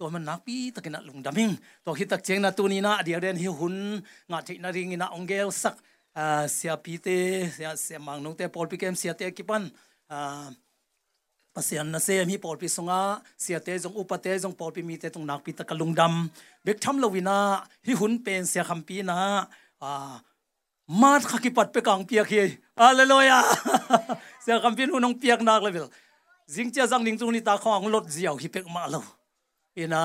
ตัวมันนักปีตะกินลุงดำมิงตัวคิดตะเจงนาตัวนี้นะเดียวเดินหิวหุนงาทินาริงนะองเกลสักเสียปีเตเสียเสียมังนงเตปอลปีเกมเสียเตกิปันปัสยันนะเซมีปอลปีสงาเสียเตจงอุปเตจงปอลปีมีเตตรงนักปีตะกลุงดำเบกทำลวินาหิหุนเป็นเสียคำปีนะมาดขกิปัดไปกลางเปียกเฮอาเลโลยาเสียคำปีนุ่งเปียกนักเลยเวลจิงเจ้าจังลิงตรงนี้ตาของรถเจียวฮิเป็กมาแล้ว ina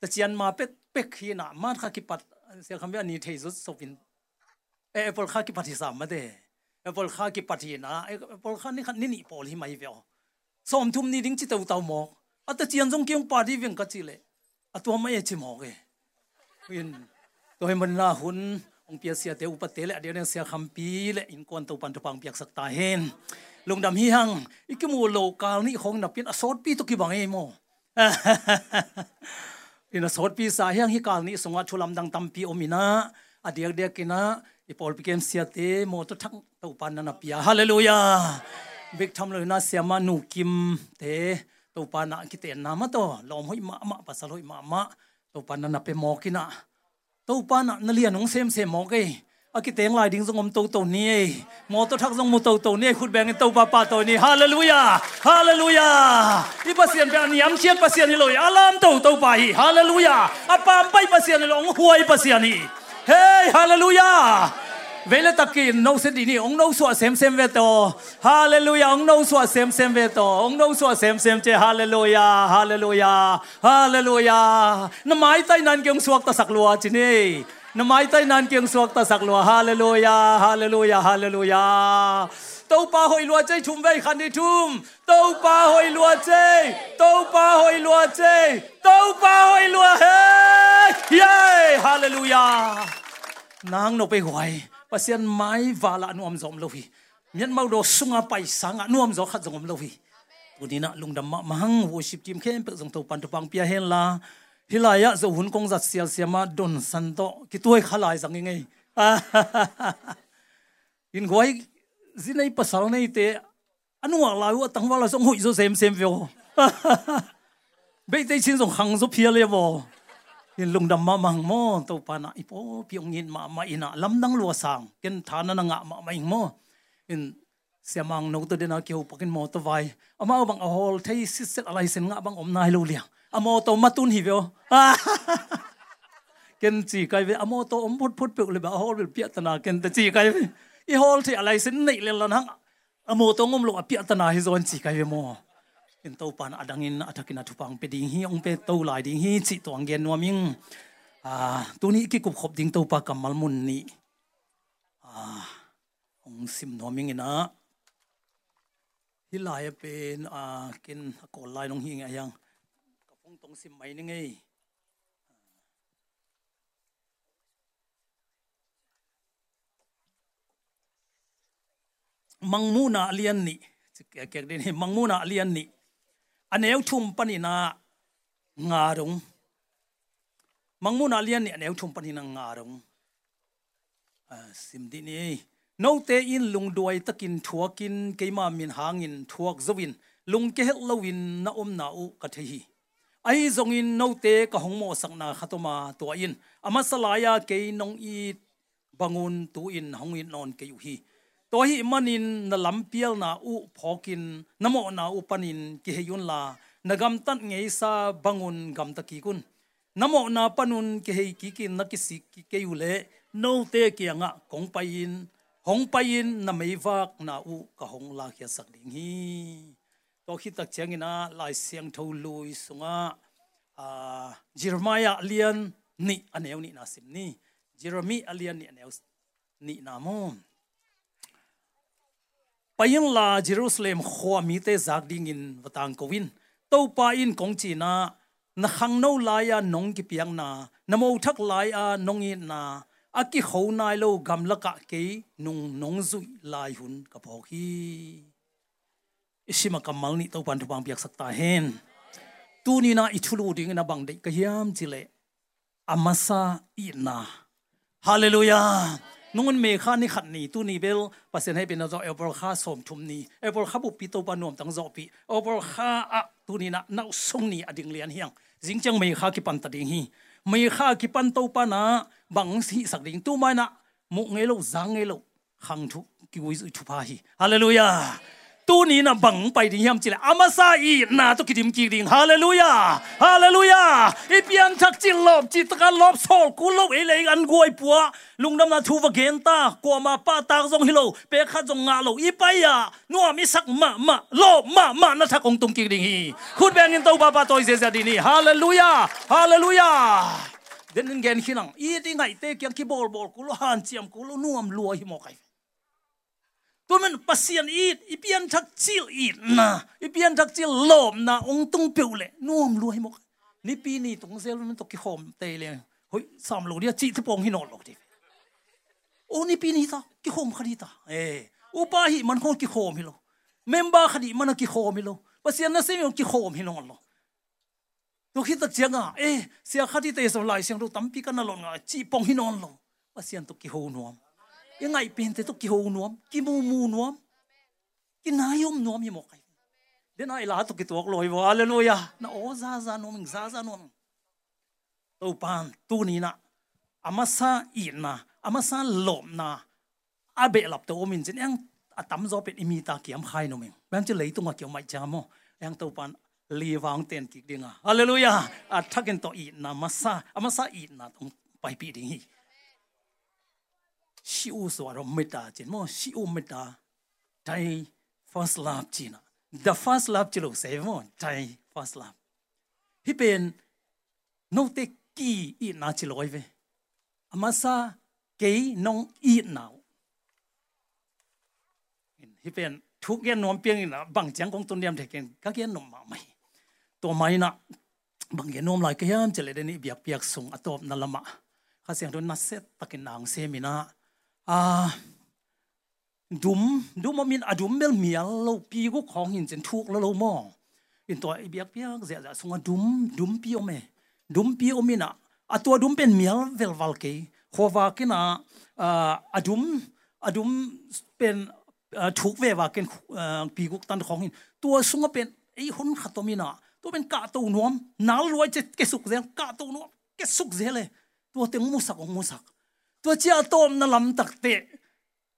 ta chian ma pek pek hi na ma kha ki pat se kham ya ni thei zo so pin apple kha ki pat hi sam ma de apple kha ki pat hi na apple kha ni khan ni ni pol hi mai veo som thum ni ding chi tau tau mo ata chian jong kyung pa di veng ka chi le atua mai chi mo ge win to he man na hun ong pia sia te upa te le adia ne sia kham pi le in kon to pan to pang piak sak ta hen lung dam hi hang ikimu lo kal ni khong na pin asot pi to ki bang e mo ina sot pi sa hiang hi kal ni songa chulam dang tampi omina adiak dia kina ipol pikem siate mo to thang to pan na pia hallelujah! Big tham lo na siama nu kim te, to pan na ki te na ma to. Lom hoi ma ma, pasal hoi ma ma, to pan na pe mo kina. To pan na lian nong sem sem mo ke. อากิเตงลายดิ้งสงมโตโตนี่มอตทักสงมโตโตนี่คุณแบงเตปาปาโตนี่ฮาเลลูยาฮาเลลูยาอีปัสยนเป็นยามเชียนปัสยนนี่เลยอารามโตโตไปฮาเลลูยาอาปามไปปัสยนนี่ลงหวยปัสยนนี่เฮ้ฮาเลลูยาเวลาตะกี้นกเสดีนี่องนกสวดเซมเซมเวโตฮาเลลูยาองนกสวดเซมเซมเวโตองนกสวดเซมเซมเจฮาเลลูยาฮาเลลูยาฮาเลลูยาน้ำไม้ใต้นั้นเกี่ยงสวกตะสักลัวจีนี่ นมายไตนันเกียงสวกตาสักลัวฮาเลลูยาฮาเลลูยาฮาเลลูยาเต้าปาหอยลัวใจชุมไว้คันดิทุมเต้าปาหอยลัวใจเต้าปาหอยลัวใจเต้าปาหอยลัวเฮ้เย้ฮาเลลูยานางนไปหวยปัสยันไม้วาละนวมจอมโลวีมีนมาโดสุงาไปสังนวมจอขัดจอมโลวีตัวนี้นะลุงดำมะมังวูชิบจิมเข้มเปิดจงตัวปันตุปังเปียเฮลลา hilaya zo hun kong zat sial siama don san to ki tuai khalai sang ngai in goi zinai pasal nei te anu wa la wa tang wala song hui zo sem sem vyo be te chin song hang zo phia le bo in lung dam ma mang mo to pa na ipo piong in ma ma ina lam dang lo sang ken thana na nga ma mai mo in siamang no to dena kyo pakin mo to vai ama bang a hol thei sit set alai sen nga bang om nai lo liang อโมโตมาตุนหิเวกันจีไกเวอโมโตอมพุดพุดเปกเลยแบบโอ้โหเปียตนากันแต่จีไกเวอีฮอลที่อะไรสินนี่เลยละนังอโมโตงมลกเปียตนาฮิโซนจีไกเวโมกันโตปานอดังอินอัตกินอัตุปังเปดิงฮีองเปโตหลายดิงฮีจีตวงเกนนัวมิงอ่าตัวนี้กิกุบขบดิงโตปากัมมลมุนนี่อ่าองซิมนัวมิงนะฮิลายเป็นอ่ากินกอลไลายนงฮิงไงยัง si mai ni mang mu na alian ni kek de ni mangmu na alian ni aneu thum pani na nga rong mangmu na alian ni aneu thum pani na nga rong sim di ni no te in lung duai takin thuakin keima min hangin thuak zawin. lung ke hel lowin na om na u ka the hi ai zong in no te ka hong mo sak na khatoma to in. Ama salaya ke nong i bangun tu in, hong in non ke yu hi to hi manin na lampial na u phokin namo na u panin ki heyun la nagam tan ngei sa bangun gam ta ki kun. Namo na panun ki hei ki ki na ki si ki ke yu le no te ki anga kong pa in, hong pa in na mei vak na u ka hong la khia sak ding hi. ตัวคิดตักเชียงนะลายเสียงทูลุยสุงะจิรมายาเลียนนี่อันเอวนี่นะสิมนี่จิรมีอเลียนนี่อันเอวนี่นามอนไปยังลาเยรูซาเล็มขวามีเตจากดิ่งินวตังกวินเต้าปาอินขงจีนานักังโนลายานงกิเปียงนานโมทักลายอานงอินนาอากิเขานายโลกำลักะเกนุงนงจุยลายหุนกับพอกี hi isima kamal ni to pan thupang piak sakta hen tu ni na ithulu ding na bang de ka hiam chile amasa i na hallelujah nungun me kha ni khat ni tu ni bel pasen hai bin zo epol kha som thum ni epol kha bu pi to pa nom tang zo pi epol kha a tu ni na na song ni ading lian hiang jing chang me kha ki pan ta ding hi me kha ki pan to pa na bang si sak ding tu mai na mu nge lo zang nge lo khang thu ki wi thu pa hi hallelujah ตู้นี้นะบังไปดิยามจิเลอามาซาอีนาตุกิดิมกีดิงฮาเลลูยาฮาเลลูยาอีเปียนทักจิลอบจิตกันลอบโซลกูลบเอเลยอันกวยปัวลุงดำนาทูวเกนตากัวมาป้าตากจงฮิโลเปขัดจงงาโลอีไปยานัวมิสักมามาโลมามานะทักองตุงกีดิงฮีคุณแบงอินโตบาปาโตยเซซาดินีฮาเลลูยาฮาเลลูยาเดนเกนขินังอีติไงเตกียงคีบอลบอลกูโลฮันเจียมกูโลนัวม ตัวมันปัสียนอีดอีเปียนทักจิลอีดนะอีเปียนทักจิลลมนะองตุงเปียวเลยน่วมรวยมกนี่ปีนี้ตรงเซลมันตกกี่โฮมเตเลยเฮ้ยสามหลูเดียจีทุบปองหินอนหลอกดิโอ้นี่ปีนี้ต่อกี่โฮมคดีต่อเอออุปาหิมันโคตรกี่โฮมฮิโลเมมบาคดีมันกี่โฮมฮิโลปัสียนนั่นเสียงกี่โฮมหินอนหลอกตัวคิดตะเจียงอะเอ๊เสียคดีเตยสลายเสียงรูตั้มปีกันนั่นหลอกอะจีปองหินอนหลอกปัสยนตกกี่โมนวม ยังไงเป็นแต่ตุกิโฮนวมกิมูมูนวมกินายมนวมยมกไอเดี๋ยวนไอลาตุกิตัวกลอยวะเลลูยานะโอซาซานวมซาซานวมตัวปานตัวนี้นะอามาซาอีนะอามาซาหลอมนะอาเบลับตัวมินจิยังอาตั้มจอเป็นอิมีตาเกียมไข่นมิงแบงจะเลยตัวเกี่ยวไม่จามอยังตัวปานลีวางเต็นกิกดิงอะฮาเลลูยาอาทักกันตัวอีนะมาซาอามาซาอีนะต้องไปปีดิง ရှိဦးဆိုတော့မေတ္တာခြင်းမောရှိဦးမေတ္တာတိုင်း first love ခြင်း the first love ကျလို့ဆေမောတိုင်း first love ဟိပင်နှုတ်တဲ့ကီအီနာချလို့ဝေအမဆာကေနုံทุกเย็นนอมเปียงนะบางเจียงของตุนเดียมเทกันก็เย็นนอมมาไม่ตัวไม่นะบางเย็นนอมลายก็ยามจะเลยได้นี่เบียกเบียกสูงอตบนั่ละมะข้าเสียงโดนนัดเซตตะกินนางเซมินา ดุมดุมมินอดุมเมลเมียลเรปีกุของหินเซนทุกแล้วเรามองอินตัวไอเบียกเบียกเสียจะสงดุมดุมปีโอเมดุมปีโอมินะอะตัวดุมเป็นเมียลเวลวัลเกขวาวากินะอดุมอดุมเป็นทุกเววากินปีกุตันของหินตัวสงเป็นไอหุนขัดตัวมินะตัวเป็นกะตูวนวมนาวรวยจะเกสุกเซลกะตูวนวมเกสุกเซลเลยตัวเต็งมุสักองมุสักำตักเตะ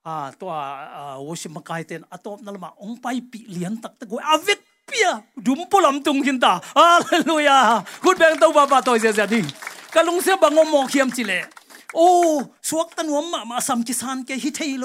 อ่าตัวอ่าวชิมกายเตนอาต้มนั่นละมาองไปปีเลียนตักตะกวยอาวิกเปียดุมปุลำตุงหินตาฮาเลลูยาคุณแบงตัวบาบาตัวเสียเสียดีกะลุงเสียบังงมองเขียมจิเลโอ้สวกตันวมมามาสัมจิสานแกฮิเทโล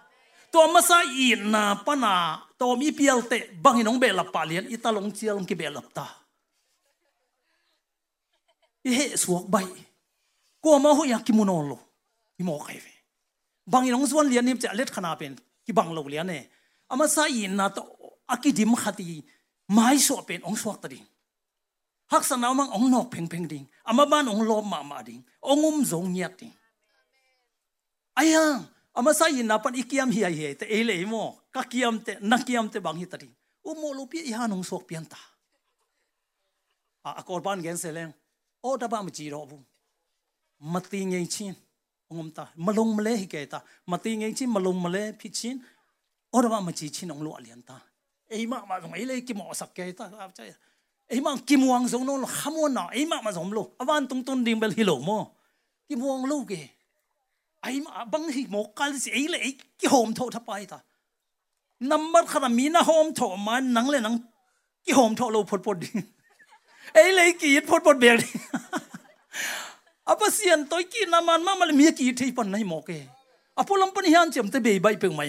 ตัวมาซาอินนาปนาตัวมีเปียลเตบังหินองเบลปาเลียนอิตาลงเจียลงกิเบลตาอีเฮสวกใบกัวมาหุยากิมุนอลโลอีโมไกเวบังหินองส่วนเลียนนี่จะเล็ดขนาดเป็นกิบังโลเลียนเนี่ยอามาซาอินนาตัวอากิดิมขัดีไม่สวเป็นองสวกตดิงฮักษณะมังองนอกเพ่งเพ่งดิงอามาบ้านองลมมามาดิงองงุมจงเงียดดิงไอ้ยัง อามาใส่ยินนับปันอีกิยมเฮียเฮียแต่เอเลยโมกักยมเตนักยมเตบางฮิตดิอุโมลูปีอีฮานงสวกเปียนตาอะกอร์บานเกนเซเลงโอ้ดับมจีรอบุมาตีเงี้ยชินองม ไอ้มาบังหิมกันสิไอ้เลยกี่โฮมโททไปต่อนัมเบอร์ขนาดมีนะโฮมโทมันนังเลยนังกี่โฮมโทเราพดพดดิไอ้เลยกี่พดพดเบียดิอาปเสียนตัวกี่นามันมาม่เลยมีกี่ที่ปนในหมกเออาพลัมปนิฮันเจียมเตเบย์ใบเปิงไหม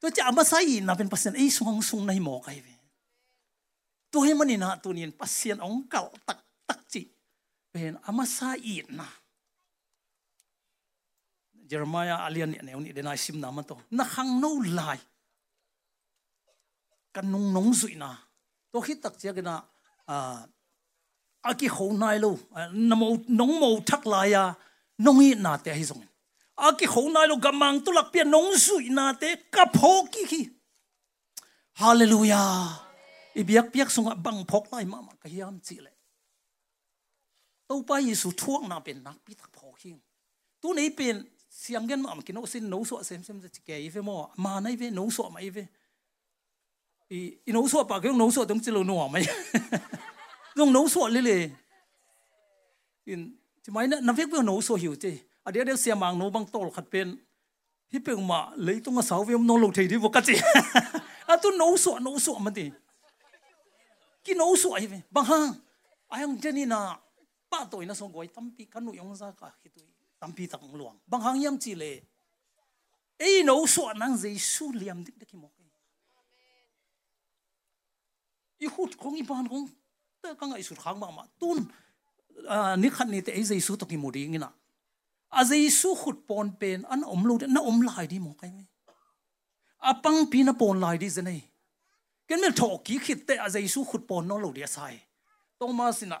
ตัวจะอามาใส่นับเป็นภาษียนไอ้สวงสวงในหมกไอ้ตัวให้มันนี่นะตัวนี้ภาษายนองเก่าตักตักจิเป็นอามาใส่นะ Jeremiah alian ne ni de na sim na man to na khang no lai kan nong nong zui na to khi tak che na a a ki ho nai lo na mo nong mo thak la ya nong i na te hi zong a ki ho nai lo gamang tu lak pia nong zui na te ka pho ki ki hallelujah. I biak biak sunga bang phok lai ma ma ka hiam chi le to pa yesu thuak na pen nak pi thak pho hi tu nei pen siang gen ma ki no sin no so sem sem chi ke ve mo. Ma nai ve no so mai ve. I i no so pa ke no so dong chilo no mai. Dong no so le le. In, ti mai na na ve ve no so hiu chi a dia dia sia mang no bang tol khat pen. Hi pe ma le tong a sau ve no lo thei di vo ka chi a tu no so no so ma ti. Ki no so ai ve. Bang ha ayang jeni na. Pa toy na song goi tampi kanu yong za ka ตัมพีตักหลวงบางครั้งย่ำจีเลยไอ้หนูสวนนางใจสูเลียมดิกดิกมอกอีขุดของอีบานของเตอกังไอสุดข้างบางมาตุนนี่ขันนี่แต่ไอ้ใจสูตกิมูดีงี้นะอาใจสูขุดปนเป็นอันอมลูดน่าอมลายดีมอกไหมอาปังพีน่ะปนลายดีจะไหนกันเมื่อถกขี้ขิดแต่อาใจสูขุดปนน้องลูดีดียใส่ต้องมาสินะ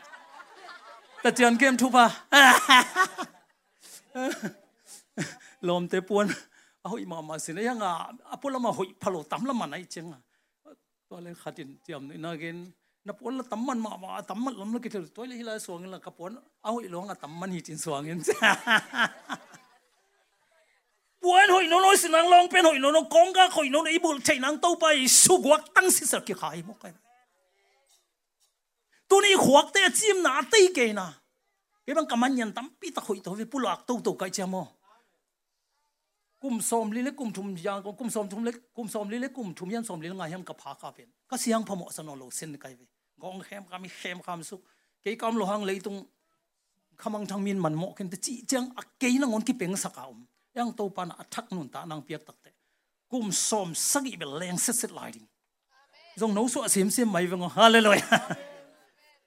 แต่เจียนเกมทุบะลมเตปวนเอาอีมามาสินะยังอะอพลมาหอยพะโลตั้มละมันไอเจงอะตัวเลยขัดินเจียมนี่นะเกนนับปวนละตั้มมันมามาตั้มมันลมละกิดตัวเลยฮิลาสวงละกับปวนเอาอีหลวงอะตั้มมันหิจินสวงเงินปวนหอยโนโนสินังลองเป็นหอยโนโนกงกะหอยโนโนอีบุลใช้นังเต้าไปสุกวักตั้งสิสักกี่ขายมกไปตัวนี้ขวักแต่จิ้มหนาตีเกนะเก็บัง กำมันยันตั้มปีตะขุยตัวไปปุลักตัวตัวไกเจมอกุมสอมลิเล็กกุมทุมยางกุมสอมทุมเล็กกุมสอมลิเล็กกุมทุมยันสอมลิงไง hem กับผาคาเป็นก็เสียงพมอสนอโลเส้นไกเวกองเข้มกามีเข้มคำสุกเกี่ยกำโ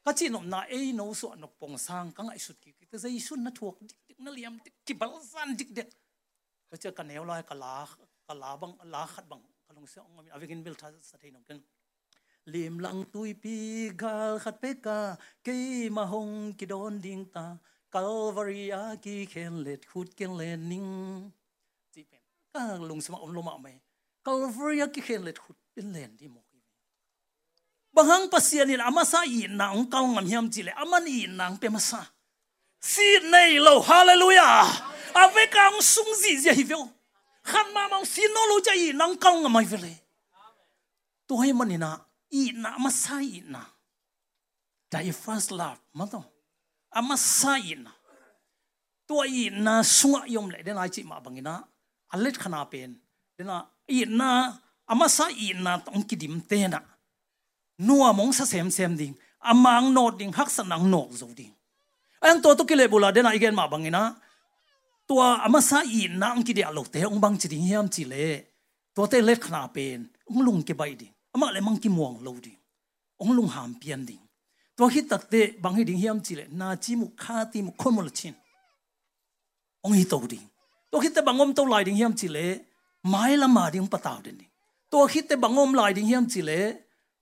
ก็จีนอมนาเอ้โนสวนกปงสร้างกังไอสุดกิกแต่ใจสุนนัทวกดิกนั่นเลียมกิบัลสันดิกเด็กก็จอกันแนวลอยกะลากะลาบังลาขัดบังกะลงเสียงมีอเวกินเบลทัสะเทนกันลิมลังตุยปีกาลขัดเปกาเกยมาหงกิดอนดิงตากาลวารีอากีเคนเลดขุดเกนเลนนิงจีเป็นก็ลงสมองลมอะไหมกาลวารีอากีเคนเลดขุดเป็นเลนที่มอามาซาอินนังกางมันยามจิเลอามันอินนังเป็นมาซาซีในโลฮาเลลูยาอาเวกังสุงซีเจฮิเวลขันมามองสินโนโลใจนังกังไม่เวลตัวให้มันนี่นะอีนะมาใส่นะใจ first love มันต้องอามาใส่นะตัวอีนะสุงยมเลยเดนไอจิมาบัง นะอัลเลตขนาเป็นเดนะอีนะอามาใส่อีนะต้องกิดิมเตนะนัวมองสะเสมเสมดิ่งอามังโนดดิ่งฮักสนังโนกจูดิ่งอันตัวตุกิเลบุลาเดนไอเกนมาบังนะตัวอามาใส่อีนะอังกิดิอาลกเตองบังจิดิ่งเฮียมจิเลตัวเตเล็ดขนาเป็นองลุงเก็บใบดิ่งอามาเลมังกิมวงโลดิ่งองลุงหามเปียนดิ่งตัวฮิตตักเตบังให้ดิ่งเฮียมจิเลนาจิมุคาติมุคนมลชินองฮิตตัวดิ่งตัวฮิตแต่บังอมตัวลายดิ่งเฮียมจิเลไม้ละมาดิ่งปะตาวดิ่งตัวฮิตแต่บังอมลายดิงเฮียมจิเลอ่าบังฮิเลวเลวเฮียมจิเลอ่าอันนุนตะสุงะไม้ลาวเบกองงอมีเป็นมีมายดิ่งมีมายังโลดิ่งจะตาลงจีไหนลงมั้งปัสยันสังมีมายองเงินจตัดดิ่งจีบังดานาอามาตัวเป็นบังเล็ดขนาดเฮียมจิเล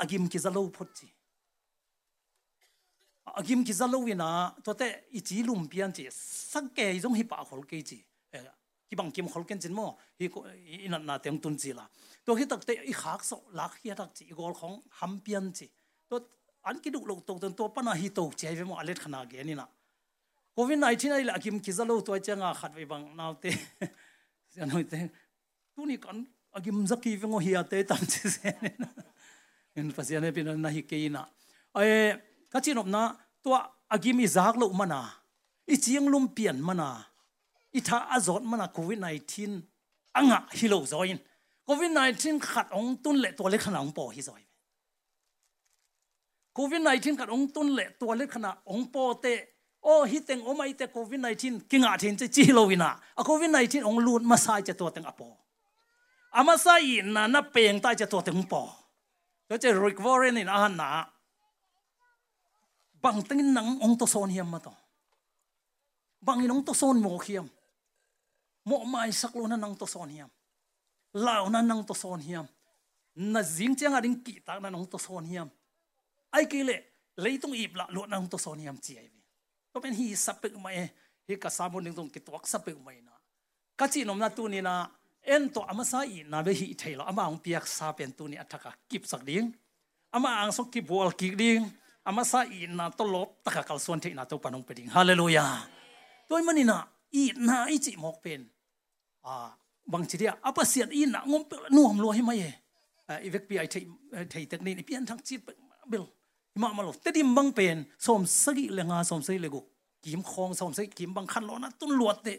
อากิมกิซาโลพดจีอากิมกิซาโลวินาตัวเตอีจีลุมเปียนจีสังเกยซงฮิปะขอลเกจีเออกิบังกิมขอลเกนจินโมฮิอินันนาเตงตุนจีละตัวฮิตักเตอีขากโซลักเฮียตักจีกอลของฮัมเปียนจีตัวอันกิดุโลกตัวตัวปนาฮิโตเจเวโมอเลตขนาเกนี่นะ covid 19 ai la kim kizalo to changa khat ve bang naw te sanoi te tu ni kan agim zaki vengo hi ate tam che se en pasiane pin na hi ke na ai ka chinop na to agim i zak lo mana i chiang lum pian mana i tha azot mana covid 19 anga hi lo zoin covid 19 khat ong tun le to le khana ong po hi zoi covid 19 khat ong tun le to le khana ong po te โอ้ฮิตเต็งโอ้ไม่แต่โควิด19กิงอาทินจะจีโลวินาโควิด19องลูนมาใส่ จะตัวเต็งอปออามาใส่นานาเปงใต้จะตัวเต็งปอก็จะ recover นี่อาหารนาบางตั้งนังองตัวโซนเฮียมมาต่อบางน้องตัวโซนโมเฮียมโมไม่สักโลนั่นนังตัวโซน เฮียมลาวนั่นนังตัวโซนเฮียมน่ะจิงเจ้าดิงกีตานั่นนังตัวโซนเฮียมไอ้กิเลเลยต้องอีบละลวดนังตัวโซนเฮียมเจียก็เป็นฮีสับเปกไม่ฮีกษาบุญตรงกิตวักสับเปกไม่นะกัจจินมนาตัวอามาซาอินาเบฮีเทลอามาองเปียกซาเป็นตัวนี้อัตกะกิบสักดิ้งอามาอังสกิบวอลกิดิ้งอามาซาอินาตลบตะกะกัลส่วนเทนาตัวปนงเปดิ้งฮาเลลูยาตัวมันนี่นะอีนาอีจิมอกเป็นอ่าบางทีเดียอาปัสเซียนอีนางมเปนุ่มรัวให้ไหมเอออีเวกปีไอเทไทเทคนิคนี่เปียนทั้งจีบเบลมามาลแต่ดิมบังเป็นสมสกิเลงาสมสกิเลกุกิมคองสมสกิกิมบังคันโลนะตุนหลวดเตะ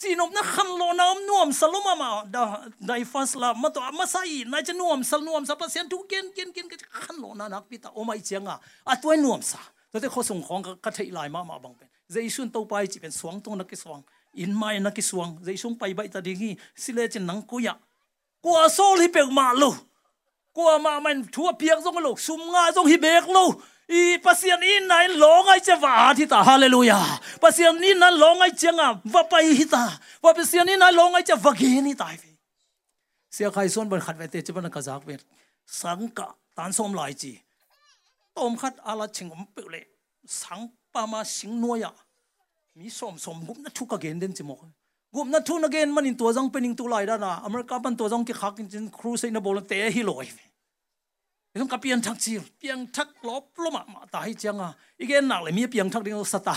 จิมอกไอกุมนะทุกเกนนวมสโลนวมสโลเกนเกนี่นอาสดเจียงนั้นขัดทับไปตุลายะหามเลียงอะอาจวกสังอะตั้มปีของโซเจเวฮาเลลูยาจีนบนักขันโลน้ำนวมสลมามาดาได้ฟัสลามาตัวมาใส่นายจะนวมสลนวมสัพเสียนทุกเกนเกนเกนก็ขันโลนานักพิตาโอไม่เจียงอะอะตัวนวมซะตัวที่เขาส่งของก็เทลายมามาบังเป็นใจชุนโตไปจีเป็นสวงตัวนักสวงอินไม่นักสวงใจชุนไปใบตาดีงี้สิเลจะนังกุยะกัวโซลิเปกมาลูกัวมามันทั่วเพียงทรงโลกซุมงาทรงฮิเบกลู i pasian in nai longai che va thi ta hallelujah pasian in na longai chenga va pai hi ta va pasian in na longai che va ge ni tai vi sia khai son ban khat ve te che ban ka zak ve sang ka tan som lai chi tom khat ala chingom pe le sang pa ma sing no ya mi som som gum na thu ka gen den chi mo gum na thu na gen man in to jang pening tu lai da na america ban to jang ki khak in cruise na bol te hi loi không có piang thắc chiu piang thắc lốp lốp mà mà tại chăng à ý cái nào lại mi piang thắc đi nó sát ta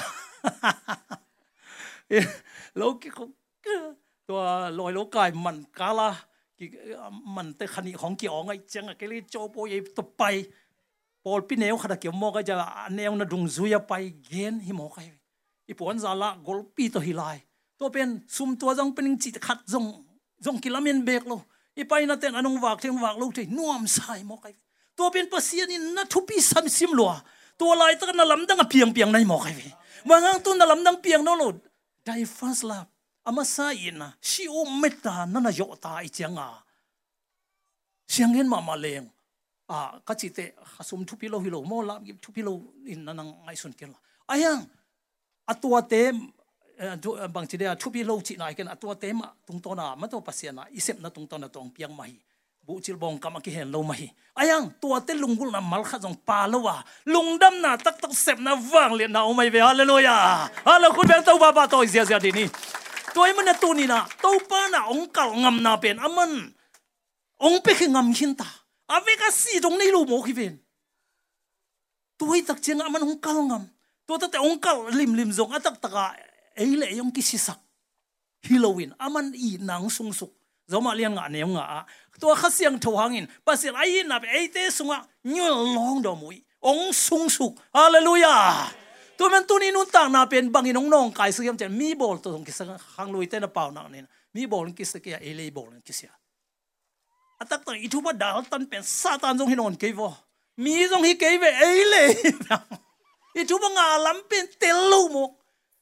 lâu cái không ตัวลอยโลกายมันกาลามันแต่ขันของเกี่ยวไงจังอะ cái โจโปย ตัวเป็นปัสยานี่นัทุปีสัมซิมลัวตัวลายตะกันนลำดังเพียงเพียงในหมอกไอ้พี่บางครั้งตัวนลำดังเพียงนั่นหลุไดฟันสลาอามาซาอินะชิโอเมตานั่นนโยตาอีจังอะเสียงเงินมามาเลงอะก็จิตเตะสมทุพิโลฮิโลโมลาบทุพิโลอินนันนังไอสุนเกลอายังอตัวเต็มบางทีเดียทุพิโลจีนายกันอตัวเต็มตุงตนามันตัวปัสยานะอิเซ็มนะตุงตนะตองเพียงไม่ bu chil bong kama ki hen lo mai ayang tua te lungul na mal kha jong pa lo wa lungdam na tak tak sep na wang le na o mai ve hallelujah. Halo kun ben to ba ba to zia zia di ni. Toy man na tu ni na to pa na ong kal ngam na pen aman ong pe khi ngam hin ta ave ka si dong nei lu mo khi ven tuai tak cheng aman ong kal ngam to ta te ong kal lim lim zong atak taka ei le yong ki si sak Halloween. Aman i nang sung suk zo ma lian nga ne nga to kha siang tho hangin pasil ai na be ai te sunga nyu long do mui ong sung suk hallelujah. Tu men tu ni nun tang na pen bangin ong nong kai su yam chen mi bol to ki sang hang lui te na pau na ne mi bol ki se ke ele bol ki sia atak tang itu ba dal tan pen satan jong hinon ke vo mi jong hi ke ve ele le itu ba nga lam pen tel lu mo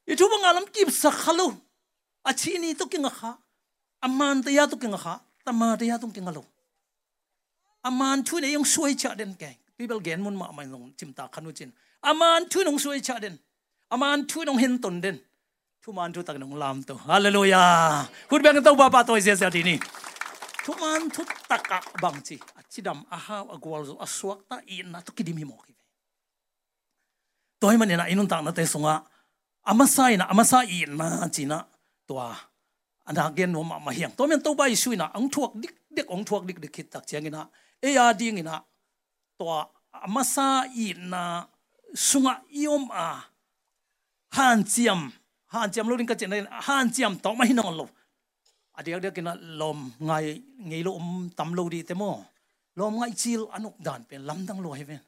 itu ba nga lam kip sa khalu achi à, ni to ki nga kha อามานตยาตุกิงะขาตมาตยาตุกิงะลงอามานช่วยในยังช่วยชาเด่นแก่พี่เบลเกนมุนมาไม่ลงจิมตาขันุจินอามานช่วยนองช่วยชาเด่นอามานช่วยนองเห็นตนเด่นทุมานทุตักนองลามตัวฮาเลลูยาคุณเบงตัวบาปตัวเสียเสียทีนี้ทุมานทุตักบังจีอชิดำอาฮาวอากวลอาสวกตาอินนะตุกิดิมิโมกิตัวให้มันเนี่ยนะอินุนตักนะเตสุงะอามาไซนะอามาไซอินนาจีนะตัว tua ana gen no ma hiang to men to bai sui na ang thuak dik dik ong thuak dik dik khit tak chiang ina e ya ding ina to amasa in na sunga iom a han chiam han chiam lo ring ka chen han chiam to ma hin lo adiak dia kena lom ngai ngai lo um tam lo di temo lom ngai chil anuk dan pen lam dang lo heven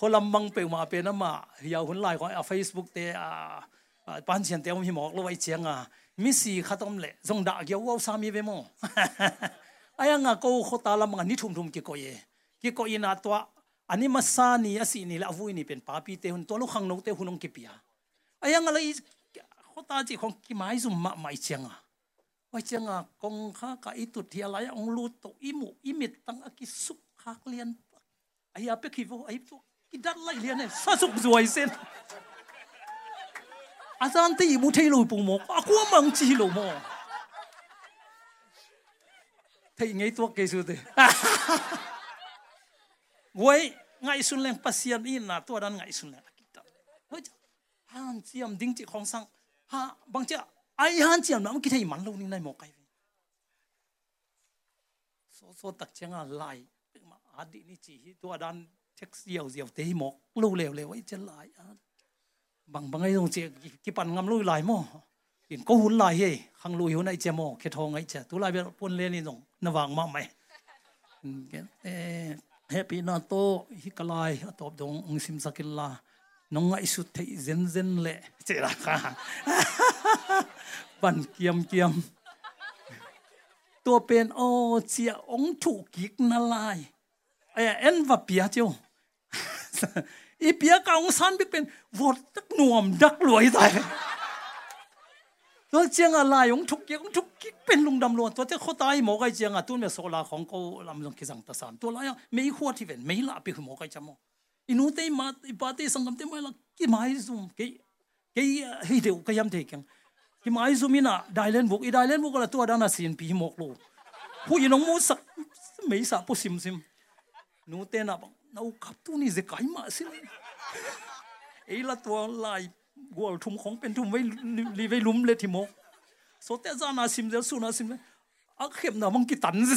คนลำบังเปียมาเป็นน้ำมาเฮียหุ่นไลน์ของาเฟซบุ๊กเตะปันเชียนเตะมีหมอกลอยเชียงอะมิสีขัดอมเละจงดาเกี่ยวว่าสามีเปมั่งไอ้ยังอะก็ขตาลำบังนี่ทุ่มทุ่มกี่กอยกี่กอยน่าตัวอันนี้มาซานีอสินี่ละวุ้ยนี่เป็นป้าปีเตะหุ่นตัวลูกขังนกเตะหุ่นนงกี่ปีอะไอ้ยังอะไรขตาจีของกี่ไม้ซุ่มมาไม่เชียงอะว่ชียงอะกงข้ากะอิตุที่อะไรองลูตกอิมุอิมิตตั้งอกิสุขคากเลียนไอ้ยาเปคิดว่าไอ้ตัว ki dat lai lian ne sa suk zuai sen azan te imu thei lo pu mo aku mang chi lo mo thei ngai to ke su te Wai ngai sun leng pasian in na to dan ngai sun leng kita. Hoi han chiam ding chi khong sang ha bang cha ai han chiam nam ki thai man lo ni nai mo kai. So so tak changa lai ma adi ni chi hi to dan text diao diao te mo lo lew lew ai chen lai bang bang ai dong chi ki pan ngam lui lai mo in ko hun lai he khang lui hun ai che mo ke thong ai che tu lai be pun le ni dong na wang ma mai. Eh, happy na to hi kalai atop dong ong sim sakilla nonga isu thei zen zen le chera kha pan kiam kiam to pen o chia ong thu kik na lai ai en va pia อีเปียกองสันบิ๊เป็นวอดตักหน่วมดักรวยใส่ตัวเจียงอะไรของทุกเยี่ยงทุกกิ๊กเป็นลุงดำรวนตัวเจ้าเขาตายหมอไกเจียงอะตัวเมียโซลาของเขาลำลงกิสังตสานตัวไรอะไม่ขวดที่เป็นไม่ละไปคือหมอไกจำมออินูเตมาอีปาเตสังกัมเตมาละกี่ไม้ซุ่มกี่กี่เฮ้ยเดี๋ยวก็ยำเทกังกี่ไม้ซุ่มนี่น่ะไดเลนบุกอีไดเลนบุกอะไรตัวดานน่ะเสีนปีหมอกโลผู้ยินงมูสักไม่สาผู้ซิมซิมนูเตน่ะบัง นาของเป็นทุ่มไว้รีไว้ลุ้มเลยทีโมโซเตจานาซิมเดสูนาซิมเลยอักเข็มนะมังกิตันสิ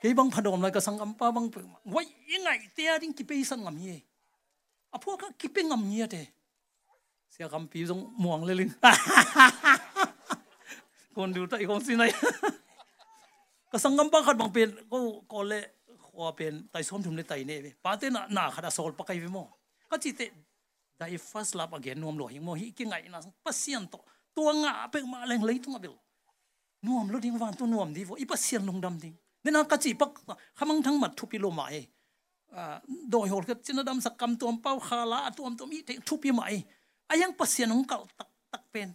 เฮ้ยบังพดมเลยก็สังกัมป้าบังเปิงว่ายังไงเตียดิ้งกิเปสังกัมเย่อะพวกก็กิเปย์งัมเย่เด้เสียคำปีจงม่วงเลยลินคนดูตัวอีกคนสิไหน ก็สังกำบังขัดบางเป็นก็ก็เละขวเป็นไต่ส้มถุนในไต่เนี่ยปาเตน่ะาขัดสอลปากไก่ไปมอก็จิตเตได้ first love again นวมหล่อหิงมอฮิกิ่งไงนะปัสเซียนตัตัวงาเป็นมาแรงเลยตัวเบลนวมแล้วดิ้งวานตัวนวมดีวอีปัสเซียนลงดำดิ้งเนี่ยนะกจิปักขมังทั้งหมดทุพิโลมาเอโดยหดก็จินดำสักกรรมตัวเป้าคาลาตัวตัวมีทุพิใหม่อายังปัสเซียนของเก่าตักตักเป็น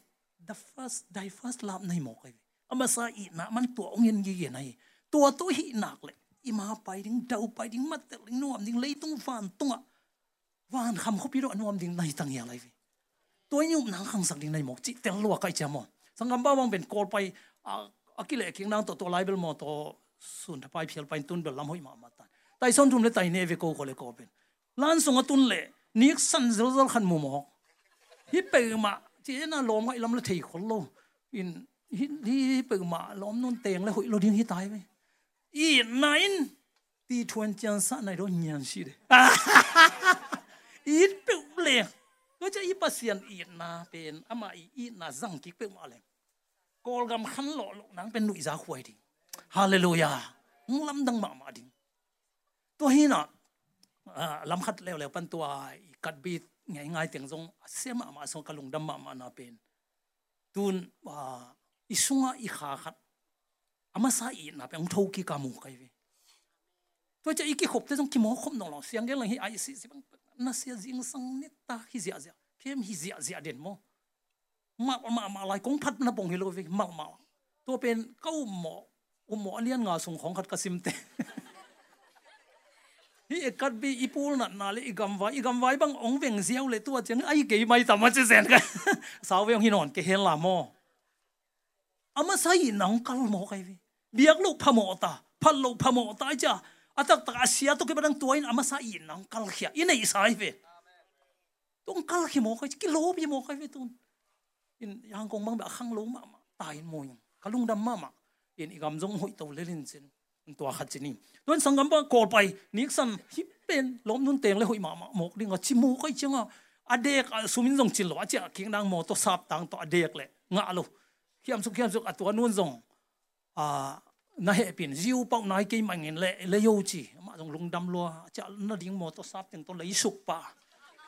the first die first love ในหมอกเลย ama sa i na man tu ong yen gi nai tua tu hi nak le ima pai ding dau pai ding mat tel ding nuam ding lei tung fan tunga van kham khopi ro nuam ding nai tang ya lai vi tôi nhung nang khang sak ding nai mok chi tel lo kai cha mo sangam ba wang ben kol pai akile king nang to to lai bel mo to sun ta pai phial pai tun bel lam hoi ma ma ta tai son tum le tai ne ve ko ko le ko ben lan sung tun le nik san zel zel khan mu mo hi pe ma chi na lo ngai lam le thei khol lo in hi hi pe ma lom nun teng le hoi lo ding hi tai ve i nine ti thuan chang sa nai ro nyan si de ít biểu lệ tôi cho ít pasien ít na bên ama ít na răng kí biểu mà lệ call gam khăn lộ lộ nắng bên nụi giá khuấy đi hallelujah không lâm đăng mà mà đi tôi hi na lâm khát leo leo pan tua cắt bít ngày ngày tiếng giống xem mà mà xong kalung đâm mà mà na bên tun à isunga i kha khat ama sa i na pe ong thau ki kamu kai ve to cha ý cái hộp thế trong kim mỏ không nong lòng xiang cái là hi ai si si bang. Na sia jing sang ne ta hi zia zia. Kem hi zia zia den mo. Ma ma ma lai kong phat na pong hi lo ve ma ma. To pen kau mo. U mo alian nga sung khong khat ka sim te. Hi ekat bi ipul na na le igam vai. Igam vai bang ong veng ziaw le tua chang ai ke mai tama che zen ka. Saw veng hi non. Ke hen la mo ama sai nang kal mo kai vi. Biak lo phamo ta. Phal lo phamo ta cha. Atak tak asia to ke badang tuain ama sai nang kal khia in i sai ve tung kal khi mo kai ki lo bi mo kai ve tun. In yang kong bang ba khang lo ma ma tai in mo yang kalung dam, ma ma. In igam jong hoi to le lin chen tua khat chini sang sangam ba kol pai nik san hi pen lom nun teng le hoi, ma ma, mok ding a chi mo kai changa adek sumin jong chin lo acha king dang mo to sap tang to adek le. Nga lo. ขี้มสุขี้มสุกอตัวนุ่นจงอ่านายเปลี่ยนยิวเป้านายกี่ยมันเงินเละเลยโยจีมาตรงลงดำลัวจะนั่งดิ้งมอตสับถึงต้องเลยสุกป่ะ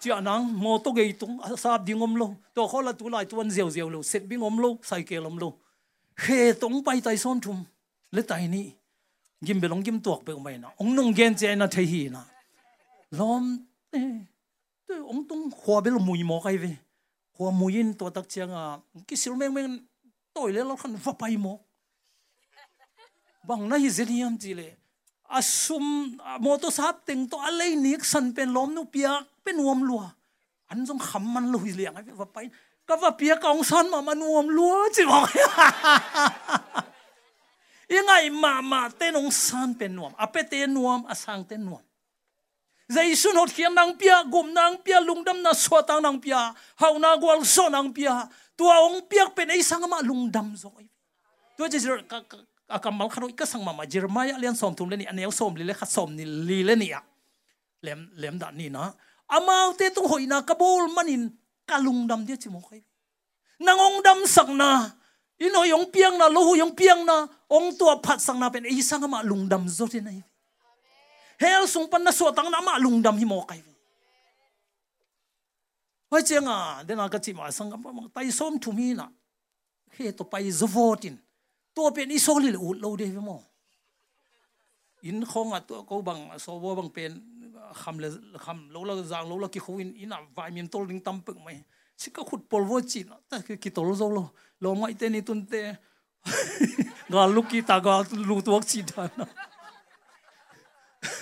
จะนั่งมอตเกยตรงสับดิ้งอมโลตัวเขาละตัวลายตัวนเจียวเจียวโลเสร็จบิ้งอมโลใส่เกลอมโลเฮตรงไปไต่ซ้อนชุมและไต่นี้ยิ้มไปลงยิ้มตัวไปอมไปนะองนุ่งเกนเจนะเทหีนะล้อมเอ้ตัวองตรงขวบไปลงมุยหมอใครไปหัวมุยินตัวตักเชียงอะกิสิลแมงแมง toi le lo khan va pai mo bang na hi zeniam chi le asum moto sap teng to alai nik san pen lom nu pia pen nuam lua an jong kham man lu hi liang ai va pai ka va pia ka ong san ma man nuam lua chi mo ingai ma ma ten ong san pen nuam a pe te nuam a sang ten nuam zai sun hot khiam nang pia, gum nang pia, lungdam na so tang nang pia, hau na gwal so nang pia, tua ong pia pen ai sang ma lungdam zo. Tua je akamal ka ka sang ma ma jermaya lian som thum le ni anel som le le kha som ni li le ni ya. Lem lem da ni na. Amau te tu hoina kabul manin kalung dam dia chi mo kai nangong dam sang na ino yong piang na lohu yong piang na, ong tua phat sang na pen ei sang ma lungdam zo ti nai. Hel sung pan na so tang na ma lung dam hi mo kai Hoi chenga dena ka chi ma sang pa tai som tu mi na he to pai zovotin ตัวเป็นอิโซลิลอุดเราเดียวมั้งอินคงอะตัวเขาบังโซวบังเป็นคำเลยคำเราเราจางเราเราคิ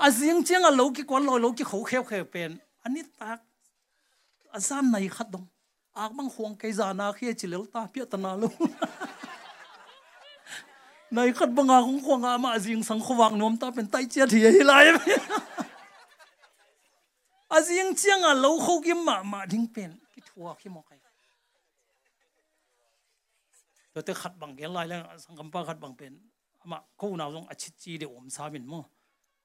อาเสียงเจียงอาเลกิกวนลอยเลกิเขาแคบแคบเป็นอันนี้ตากอาซานในขัดดงอากบังห่วงไกจานาเขียจิเลวตาเพียตนาลุงในขัดบังอาของควงอามาเสียงสังขวังนมตาเป็นไตเจียเทียฮิไลอาเสียงเจียงอาเลเขากิมมามาทิ้งเป็นกิทัวขี้มอกเกงจะตขัดบังเกลไลแล้วสังกัมปาขัดบังเป็นอมาคู่นาวตรงอชิตจีเดี๋ยวอมซาบินมั่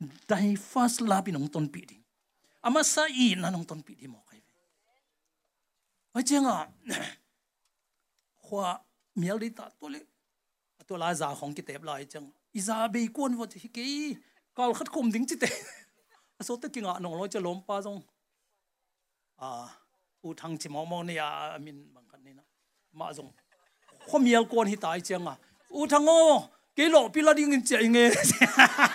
ายตะกี้นังงาขวางลางตัวตั้งแต่กามาของวักยของยาสอบวดจงอมุจินะมีลายเวเทนิงมีลาโมมีมีลาวักยมุนมามาไกเสียงว่าอากิ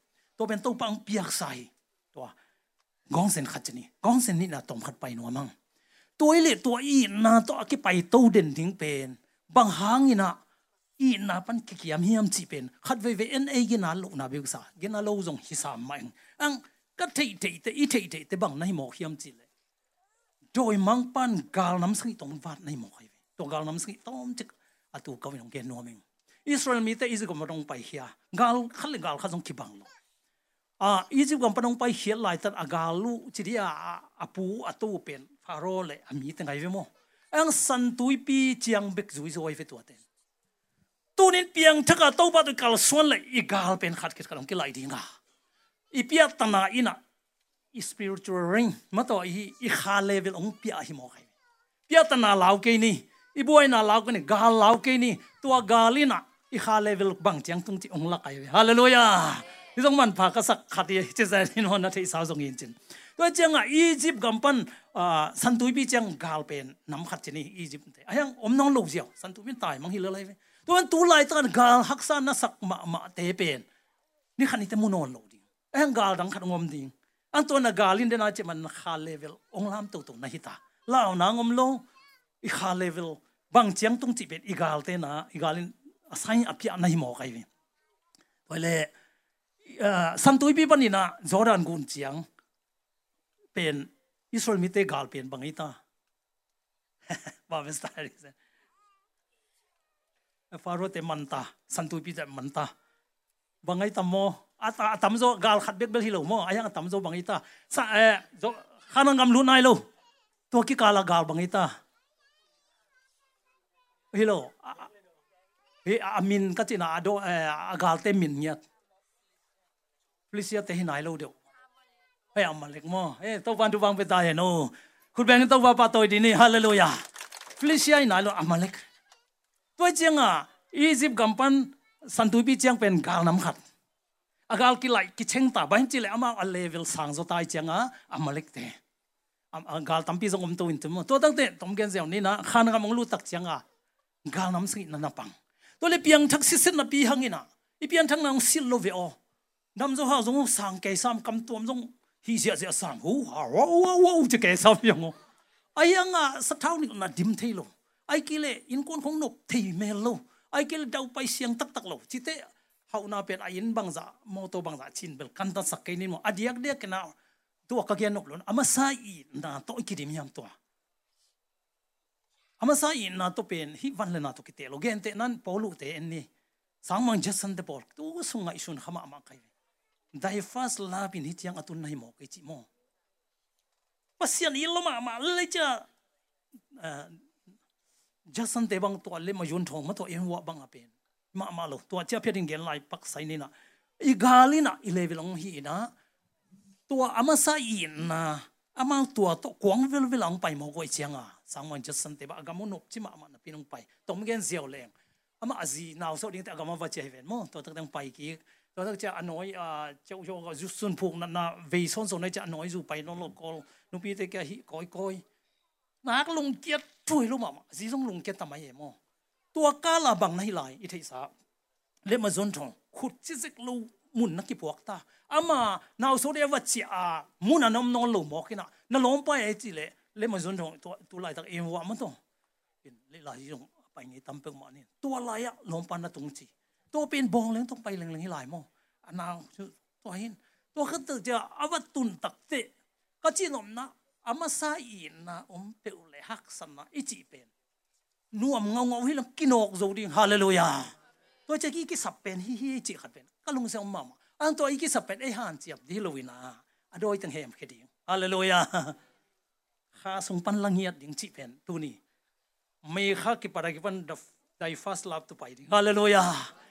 ตัวเป็นตู้ปังเปียกใส่ตัวกองเซนขัดจะนี่กองเซนนี่นะตอมขัดไปหนัวมั่งตัวเลตัวอีนาตัวกี่ไปตู้เด่นทิ้งเป็นบางหางอีนะอีนาปันกิยามเฮียมจีเป็นขัดเวเวเอ็นเอกินาลูนาเบิกษากินาลูจงฮิสามมังอังก็เทเทเตอีเทเทเตบังในหมอกเฮียมจีเลยโดยมังปันกาลน้ำสกิตรงวัดในหมอกไอตัวกาลน้ำสกิต้อมจิกอตัวกวินองเกนนัวมิงอิสราเอลมีแต่อิสราเอลมาตรงไปเฮียกาลขัดเลยกาลขัดจงคิบังลง à ý chí còn panong pai hiel lại tan agalu chỉ đi à apu atu pen pharo le ami te ngai ve mo ang san tui pi chiang bek zui zoi ve tua ten tu nin piang thaka to ba tu kal suan le i gal pen khat kit kalong ki lai dinga i pia tana ina i spiritual ring ma to i i kha level ong pia hi mo khai pia tana lau ke ni i boy na lau ke ni gal lau ke ni tua galina i kha level bang chiang tung ti ong la kai hallelujah ที่ต้องมันพากษักขัดที่จะใส่ในนอนที่สาวสงยินจินตัวเจ้าอะอียิปต์กำปั้นอ่าสันตุยปีเจ้ากาลเป็นน้ำขัดจีนี่อียิปต์ไอ้ยังอมน้องลูกเจียวสันตุยเป็นตายมังฮิลอะไรไปตัวมันตัวลตันกาลฮักษานนัสักมามาเตเป็นนี่ขันนี้แต่มุนอนลูกดิไอ้ยังกาลดังขัดงมดิอันตัวนักกาลินเดน่าจะมันคาเลเวลองลามตัวตัวนาฮิตาลาวนางอมโลอีคาเลเวลบางเจียงตรงจีเป็นอีกาลเตนะอีกาลินอาศัยอภิอานาฮิโมกไอ้เว้ยตัยปีปนินะจอรันกุนเลมิเตกาลเป็นบางอิตาบาเวสตาริเซฟาโรเตมันตาสันตุยปีจะมันตาบางอิตาโมอาตาตัมโจกาลขัดเลย งตัมโจบางอิตาสะเอโจขานังกำลุนายโลตัวกิกาลากาลบางอิตาฮิโลเฮอามินกัจินาโดเออกาลเตมิ นเนี่ย Felicia te hinai lo deu. Hey amalek mo. Hey to pan tu bang peta he no. Khut bang to ba pa toy di ni hallelujah. Felicia hinai lo amalek. Toi chiang a Egypt gampan san tu pi chiang pen gal nam khat. agal ki lai ki cheng ta ban chi le ama a level sang zo tai changa amalek te am agal tampi zong om to in tum to tak te tom gen zeu ni na khan ga mong lu tak changa gal nam si na na pang to le piang thak si sit na pi hangina i piang thang nang sil lo ve o dam zo ha zong sang ke sam kam tuam zong. Hi sia sia sang hu ha wo wo wo che ke sam yong ayanga ah, sa thau ni, na dim thei lo. Ai ki le, in kon khong nop thei me lo. Ai ki le dau pai siang tak tak lo. Chi te hau na pen ayin bangza moto bangza chin bel kan ta sakai ni mo. Adiak de kana to ka gen nok lon ama sa i na to ki dim yam to ama sa i na to pen, hi van le na to ki te lo. Gen te nan polu te en ni. Sang mang jasan te pol tu sunga isun khama ma kai thy first love in hitiang atun nai mo ke chi mo. Pasian ilo ma ma le cha uh, jasan te bang to le ma yun thong ma to em wa bang apen ma ma lo to cha phetin gen lai pak sai ni na. I gali na, i level ong hi na. To ama sa in na, ama to to kwang vel vel ang pai mo ko chianga sangman jasan te ba agamu nok chi ma ma na pinong pai. Tom gen ziaw leng. Ama azi naw so ding ta ga ma va che ven mo, to tak dang pai ki to tak cha anoi a chau chau ga ju sun phuk na na ve son so na cha anoi zu pai no lo kol nu pi te ka hi koi koi nak lung kiet thui lu ma ma zi song lung kiet ta mai mo ตัวกาลาบังในหลายอิทธิสาเลมาจนทองขุดจิกลูมุนนักกิปวกตาอามานาโซเดียวัชอามุนานอมนอนลูม ตัวเอ็นต้องเลลายงไปนี่ตั้มเป็งมานี่ตัวลายอะลงปันนะตรงจีตัวเป็นบองเลยต้องเล็งๆให้หลายโมออันนาวตัวเห็นตัวก็ตื่นจะอวตุนตักเตก็จีนอมนะอามาซาอินนะอมเปอุเลฮักสันนะอิจีเป็นนัวมเงาเงาให้ลังกินอกโจดิฮาเลลูยาตัวจะกี้กิสับเป็นฮิฮิจิขัดเป็นก็ลงเสียงมาอันตัวอีกิสับเป็นไอ้หันเจียบดีลวินาอดอยตั้งเหมคดิงฮาเลลูยาข้าสงปันลังเฮียดดิงจิเป็นตัวนี้ไม่ข้ากิปารากิปันดับได้ฟาสลาบตัวไปดิฮาเลลูยา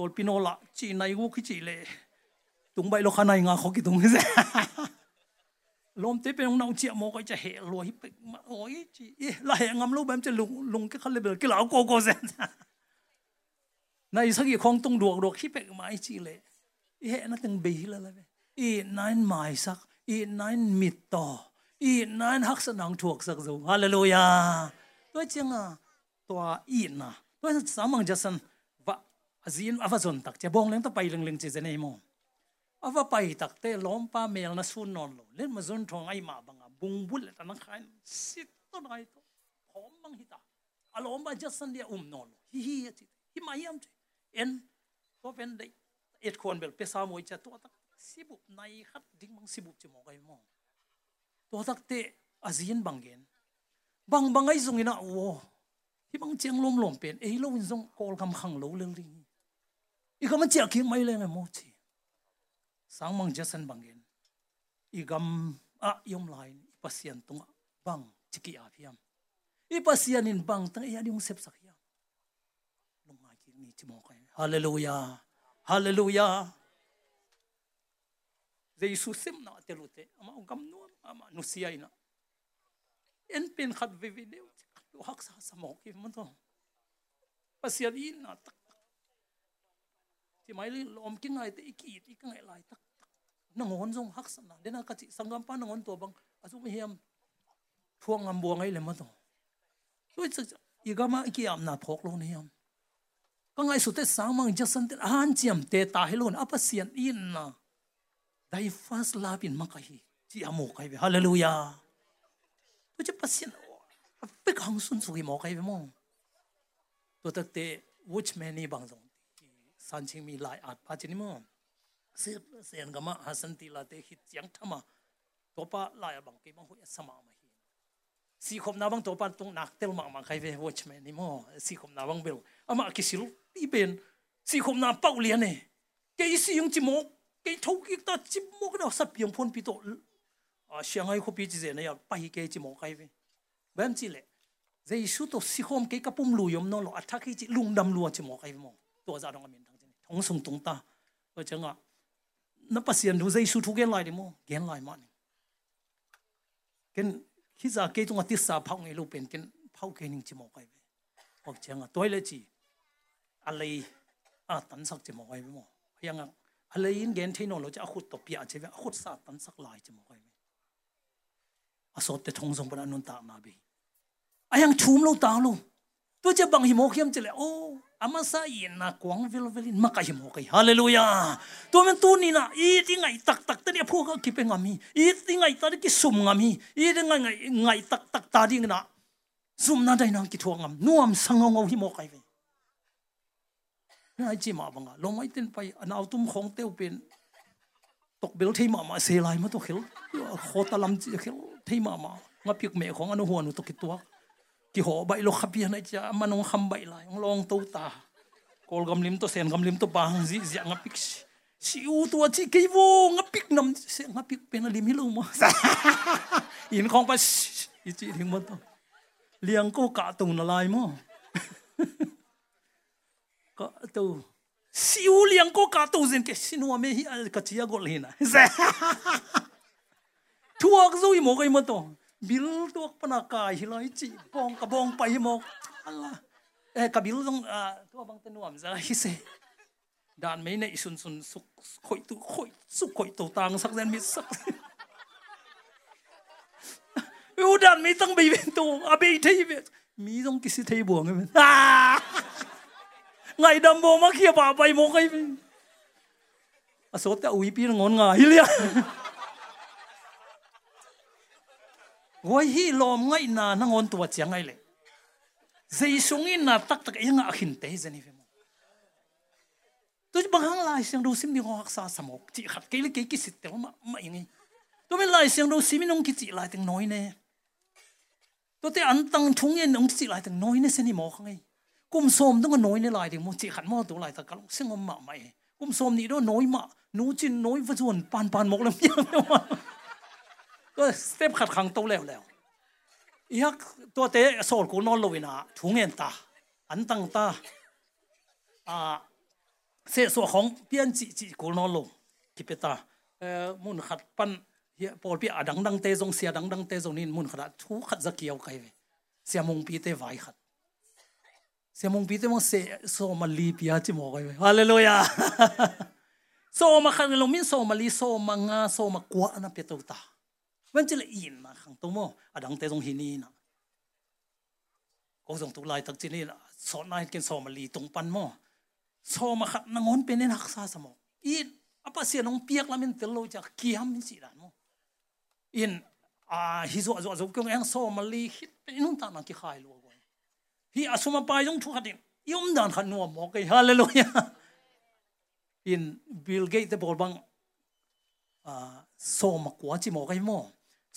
ตัวปิโนละจีในกูขี้จีเลยตุงใบโลคานายงาเขากี่ตุงเสียลมเตเป็นน้องเจียโมก็จะเหลวยไปมาโอ้ยจีไหลงำลูกแบบจะลุงลุงก็เขาเลยเบลกี่หลาโกโกเสียในสักกี่องตุงดวกดวกขี้เป็กมาจีเลยเฮ้นั่นตึงบีแล้วเลยอีนั่นหมายสักอีนั่นมิดต่ออีนั่นฮักสนองถูกสักสูฮาเลลูยาตัวจริงอะตัวอีน่ะตัวสามังจะสัน jasan va azin avazon tak che bong leng ta pai leng leng che ne mo ava pai tak te lom pa mel na sun non lo len ma zon thong ai ma banga bung bul ta na khain sit to nai to khom mang hita alom ba jasan dia um non hi hi ti hi ma yam ti en to pen dei et khon bel pe sa moi cha to tak sibup nai khat ding mang sibup chi mo kai mo to tak te azin bangen bang bangai zungina wo hi bang cheng lom lom pen ei lo in zong kol kam khang lo leng ring i kam chia ki mai le mo chi sang mang jasan bangin. Igam a yom lain ipasian tunga bang chiki apiam ipasian in bang tang iya yung sep sakya. Lungai ni chimo kai hallelujah. Hallelujah. Jesus sim na telute. Ama ugam no ama nusia ina en pen khat lo hak sa sa mo ki mo to. Pasian in na ที่หม่ลิลอมกินไงแต่อีกีดอีกไงหลายตักนงอนทรงฮักสนะเดนักจิสังกัมปานงอนตัวบังอาจุไมเฮียมพวงงามบัวไงเลยมั้งตัวด้วยสักอีกามาอีกีอำนาจพกลงเนี่ยมก็ไงสุดท้ายสางมังจะสันติอันเจียมเตตาให้ลุนอัปเสียนอินนะได้ฟาสลาบินมักฮีที่อามูกไงเวฮาเลลูยาตัวจะปัสเสียนเป็กขังสุนสุกิมอกไงเบมองตัวตักเตวุชแมนี่บางตรง ching mi lai at pa chini mo se sen gama hasan ti la te hit yang thama to pa lai bang ke bang hu sama ma hi si khom na bang to pa tung nak tel ma ma khai ve watchman ni mo si khom na bang bel ama ki sil ti ben si khom na pau lian ne ke si yung chi mo ke cái thâu cái ta chim mua cái nào sắp biếng phun bị tổ à sáng ai không biết gì này à bay cái chim mua cái về bên chỉ lệ dây số tổ si hôm cái cái bung lùi yếm nó lo attack cái chỉ lung đâm luôn chim mua cái về mong tổ ra đông ทงสงตรงตาก็จะง同什么东大？我讲啊，那不是路在修图跟来的么？跟来嘛呢？跟其实给东啊，第三跑的路边跟跑给你怎么改？我讲啊，对了子，阿雷ติสักจีอะไรอ่าตันซักจมูกไปไ怎么改么？ยังอะอะไรยินเกนเที่นอนเราจะขุดตบปียาใช่ไหมขุดซาตันสักลายจมากไปอสอบแต่ทงทรงปนันนตานาบีอายังชุมเราตาลูก วางวิลวิลินมาไกหิมโอไกฮาเลลูยาตัวมันตัวนี้นะอีที่ไงตักตักตะเนี่ยพวกก็คิดเป็นงามีอีที่ไงตาที่สุ่มงามีอีที่ไงไงตักตักตาดิ่งนะสุ่มน่าได้นังกิทวงามนัวมสังงงหิมโอไกเว ai chi ma banga lo mai ten pai an autum khong teu pen tok bel thei ma ma se lai ma to khel khota lam chi khel thei ma ma nga pik me khong anu huan to ki tuak ki ho bai lo khapi na cha manong kham bai lai ong long to ta kol gam lim to sen gam lim to bang zi zia nga pik si u tua chi ke wo nga pik nam se nga pik pen lim hi lo mo in khong pa i chi thing mo to liang ko ka tu na lai mo có tu u liang ko ka tu zen ke sinwa me hi al chi chia gol hina zo i mo cái mo to bil thuốc pana kai hi lai chi bong ka bong pai mo Allah eh ka bil dong à thuốc bang tên nuam ra hi se đàn mấy này sun sun suk khoi tu khoi suk khoi tu tang sắc gen mi sắc yêu đàn mấy tăng bị bên tu à bị thấy việc mi dong kisi thấy buồn à ngày đâm bố mà kia bà bay một cái à số ta uy pi ngon ngài lia gọi hi lom ngay na na ngon tua chiang ngay lệ dây sung in na tak tak yang a hin te zani fe mo tôi bằng hang lai sang đâu sim đi ngọc sa samok chỉ khát cái cái cái sit te ma ma yang tôi mới lai sang đâu sim nong cái chỉ lai tiếng nói nè tôi te an tăng thung yên nong chỉ lai tiếng nói nè sen ni mo khang ấy กุมสมต้องก็น้อยในลายเดีย วมันจีขันมอตัวลายตะกัลซึ่งมันมาไม่กุมสมนี่ด้วยน้อยมานูจินน้อยส่วนปานปานมกแล้วยังไม่มาก็สเต็ปขัดขังโตแล้วแล้วยักตัวเตะโซลกูนอนลวินะถุงเงินตาอันตั้งตาอ่าเสียส่วนของเปลี่ยนจีจีกูนอนลงกิเปตาเอ่อมุนขัดปันเฮียปอลปีอาดังดังเตจงเสียดังดังเตจงนี่มุนขัดทุกขัดจะเกี่ยวกันเสียมงปีเตไว้ขัด se mong pite mong se so ma li pia chi mo kai hallelujah so ma khan lo min so ma li so ma nga so ma kwa na pe to ta วันจะละอินนะขังตัวมออดังเตตรงหินีนะก็ส่งตุลายตักจีนี่สอนนายกินสอมาลีตรงปันมอสอมาขัดนางอนเป็นในนักษาสมองอินอปเสียนองเปียกแล้วมันเตลโลจากเกียฮัมมินสีดานมออินอ่าฮิโซะจบกงเองสอมาลีคิดเป็นนุ่นตานังกิขายลัวก่อนฮีอาสมาปายยงทุกขัดินยมดานขันนัวหมอกไอ้ฮาเลลูยาอินบิลเกตจะบอกบังอ่าสอมากว่าจิหมอกไอ้มอ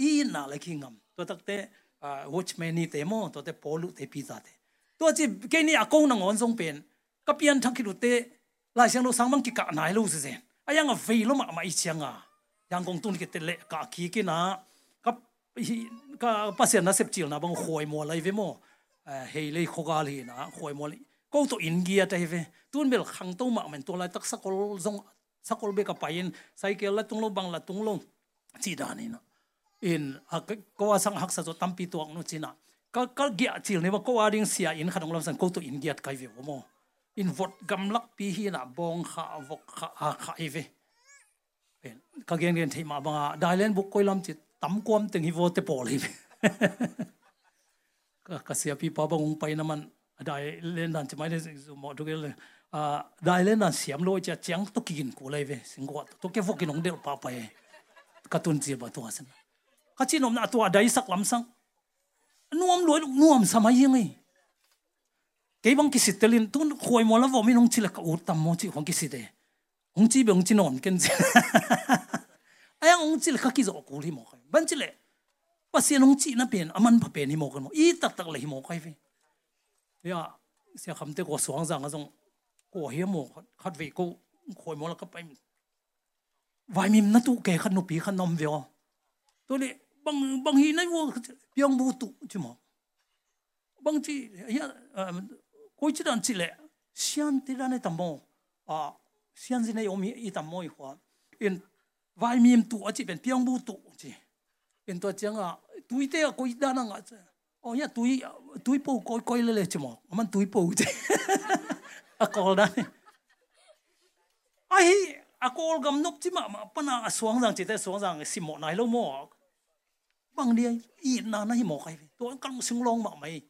อีน่าเล็กงมตัวตักแต่วอชแมนนี่เตมอตัวแต่โปลุเตปีตาเตตัวจีแกนี่อากงนางอนทรงเป็นก็เปลี่ยนทั้งคิดเตะลายเสียงรู้สังมังกิกะนายรู้สิเซนอายังอะฟีลมามาอีเชียงอะยังคงตุนกิเตเละกะขี้กินะก็ก็ภาษาหน้าเสพจิลนะบางขวยมัวอะไรเวมเฮเลยโคกาลีนะขวยมัวก็ตัวอินเดียแต่เวตุนเบลขังตัวมาเหมือนตัวอะไรตักสกอลซ่งสกอลเบกับไปยินไซเคิลละตุงลงบังละตุงลงจีดานี่นะ ตุนคอยมอลวมีน้องจิเลกอุดตามมอจิของกิสิเดองจีเบองจีนอนกันจิไอ้องจิเลกกิจอกกูที่มอกันบันจิเลปัสยานองจีน่ะเป็นอามันพะเป็นที่มอกันมออีตักตักเลยมอ ka chi nom na tua dai sak lam sang nuam loi nuam sama yeng ei cái băng kí sít tên tu khôi mò lắm mi không chỉ là cậu tầm mò chi không kí sít đấy không chỉ bị không chỉ nón cái gì ai không chỉ là khắc kí rõ cố đi mò cái vẫn chỉ là bác sĩ không chỉ nó biển aman phải biển đi mò cái mò ít tắc tắc lấy mò cái vậy ya sẽ không thể có xuống rằng là giống có hiếm mò khát vị cô khôi mò là cấp anh vài mình nó tu kể khát nu pi khát nom về tôi đấy bằng bằng hi này vô, biang vô tụ, chứ mà. Bằng chỉ hiện ờ, coi chỉ đàn chỉ lệ, xian thì ra này tầm mò à xian gì này ôm hi tầm mò hoa in vai miếng tụ chỉ bên biang vô tụ chỉ in tôi chăng à túi tê à, coi đa năng à ô nhá ờ, túi túi bầu coi coi lệ à, à, chứ mà. Mà túi bầu chứ à coi đa này. Ai à coi gầm nóc chứ mà mà bữa nào xuống rằng chỉ tay xuống rằng xì mỏ này lâu mò bằng đi in nó nó hi một cái tôi căng sưng lông mà mày.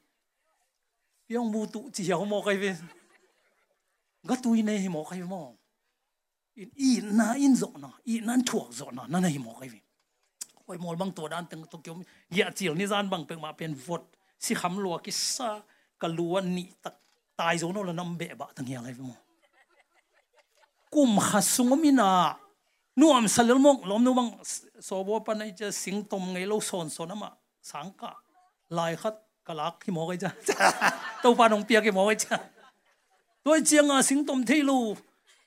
Biếng mu tụ chỉ hiểu một cái về. Gắt tôi này hi một cái mò in in na in rõ nó in nan chuộc rõ nó nó này một cái về. Quay mồi bằng tổ đan từng tôi kiếm dạ chiều ni gian bằng từng mà bên vượt si khám lúa cái sa cả lúa nị tắc tài giống nó là năm bệ bạ từng hiểu cái về mà cùng khát sung mina นู่มสลมงล้มนู่บังสวปนัยจะสิงตมไงเราโซนโซนมาสังกะลายคัดกะลักที่หมอไจ้ะตัวปานองเปียกที่หมอไจ้ะตัวเจียงอ่สิงตมที่ลู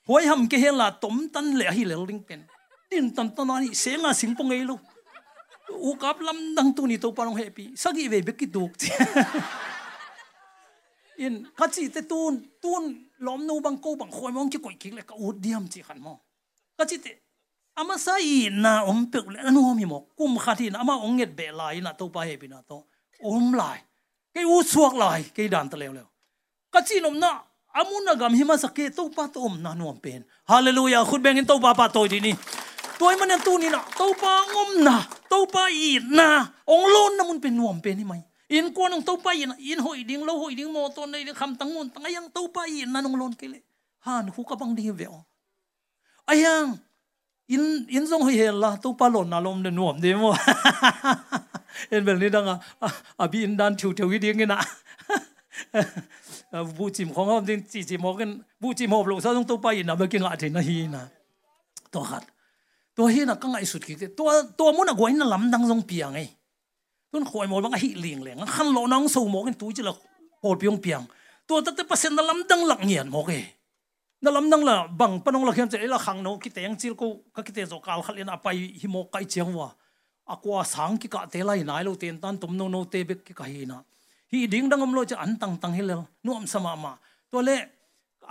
หวยหำเกเฮลาตมตันเหลือฮิเหลลิงเป็นดินตันตอนนี้เสียงอ่สิงปงไงลูอุกับลำดังตัวนี้ตัวปานองเฮปีสักอีเวบกิดูกจ้ะอินกัจจิเตตูนตูนล้มนูบังโกบังคอยมองจะก่อยคิกเลยก็อุดเดียมจีขันมองกัจจิเต ama sai na om pek le anu mi mo kum khatin ama onget be lai na to pa he bina to om lai cái u suak lại cái đàn ta leo leo cái chi nom na amun na gam hima sakhe to pa to om na nuam pen hallelujah khut bengin to pa pa tôi đi ni tôi man tu ni na to pa ngom na to pa i na ong lon na mun pen nuam pen ni mai in ko nang to pa in in hoi ding lo hoi ding mo to nei kham tang mun tang ayang to pa i na nong lon kele han hu ka bang ding veo ayang in in zong hoi hel la to pa lon na lom de nuam de mo en bel ni dang a a bi in dan thiu thiu gi ding na bu chim khong hom ding chi chi mo gen bu chim hop lo sa dong to pa in na ba ki nga the na hi na to khat to hi na ka ngai sut ki to to mo na goin na lam dang zong piang ai tun khoi mo bang a hi ling leng khan lo nang so mo gen tu chi la pol piong piang to ta te pasen na lam dang lak ngian mo ke na lam dang la bang panong la khiam che la khang no ki teng chil ko ka ki te zo kal khal in apai hi mo kai chiang wa akwa sang ki ka te lai nai lo ten tan tum no no te bek ki ka hi na hi ding dang am lo cha an tang tang hilel nu am sama ma to le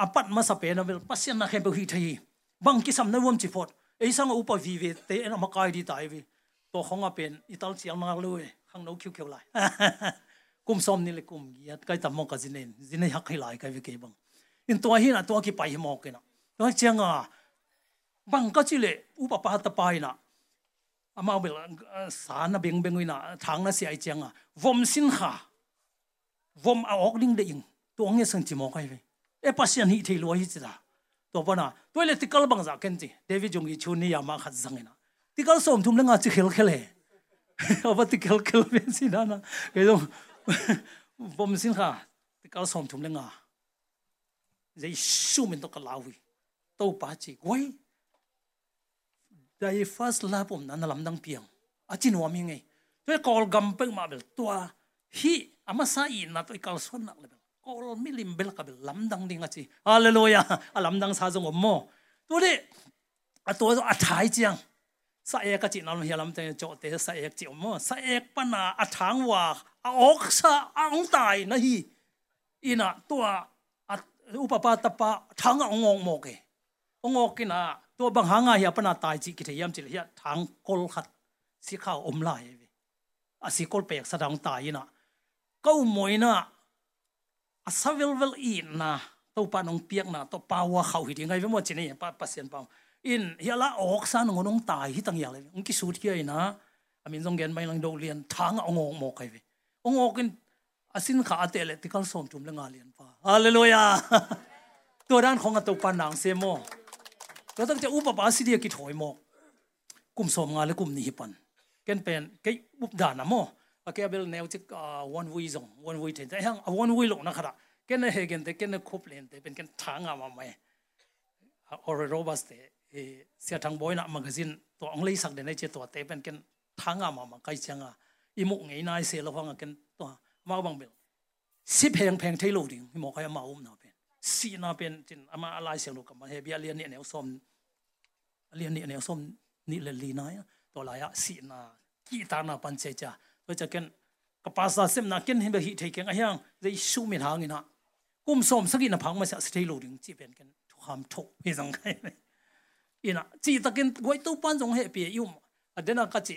apat ma sa pe na vel pasien na khem hi thai bang ki sam na wom chi phot ei sang upa vi ve te na ma kai di tai vi to khong a pen ital chiang na lo e khang no khiu khiu lai kum som ni le kum gi at kai tam mo ka jinen jine hak hi lai kai vi ke bang in to hi na to ki pai mo ke na to chiang a bang ka chi le upa pa ta pai na ama bel sana beng beng ina thang na si ai changa vom sin kha vom a ok ding de ing to nge sang chi mo kai ve e pasian hi thei lo hi cha to bana to le tikal bang za ken ti david jong gi chuni ya ma khat zang ina tikal som thum lenga chi khel khele aba tikal khel ben si na na ke dong vom sin kha tikal som thum lenga zai su min to ka lawi to pa chi goi dai first lap om nan lam dang piang a à, chin wa mi ngai to kol gam pe ma bel tua hi ama sa i na to kal son nak le kol mi lim bel ka bel lam dang ding a chi hallelujah. A lam dang sa jong mo to le a to a thai chiang. Sa e ka à, chi nam hi lam te cho te sa e chi mo sa e pa na à, a thang wa a ok, sa a ong tai na hi. Ina tua to a upapa tapa thang ong ong mo ke ong ok na ตัวบางหางาเฮียปนาตายจิกิเทียมจิเฮียทางกลขัดสิข้าวอมลายอาสิกลเปียกสดังตายนะก็มวยนะอาสวิลวิลอินนะตัวปานองเปียกนะตัวปาวเขาหิดยังไงไม่หมดจีนี่ปาปัสเซียนปาวอินเฮียละออกซานงนองตายที่ตั้งอย่างเลยองกิสูดเฮียนะอามินทรงเกนไม่ลังโดเรียนทางองงงโมกไอ้เวองงกิน asin kha ate le tikal som tum le ngalian pa hallelujah ตัวด้านของตัวปานนางเซโมก็ตั้งแต่อุปปาสิเดียกิถอยโมกุมสมงานและกุมนี้ปันเกันเป็นเกี่อุปดานนะโมอาเกเบลแนวจิกวันวีซงวันวีเทนแต่ยังวันวีลงนะครับเกันเฮกันแต่เกันคบเลนแต่เป็นกันทางอะมาไหมออร์โรบัสเตเสียทางบอยนะมักซินตัวอังเลยสักเดนในเจตัวเตเป็นกันทางอะมามาใกล้จังอะอีมุกไงนายเสียแล้วฟังกันตัว มาบังเบลสิเพงเพงเทโลดิ่งหมอกใครมาอุ้มนาเป็นสีนาเป็นจินอามาอะไรเสียงลูกกับมาเฮบียเลียนเนี่ยแนวส้มเลียนเนี่ยแนวส้มนี่เลยลีนายตัวลายสีนากีตานาปันเจจ้าตัวจะกันกับภาษาเซมนาเกันเห็นแบบฮิตเทกันอะไรอย่างเลยชูมินหางนะกุ้มส้มสักอินะพังมาเสียสเทโลดิ่งจีเป็นกันทุกคำทุกไม่สังเกตอินะจีตะกันไว้ตู้ปันจงเฮปียุ่มอันเดน่าก็จี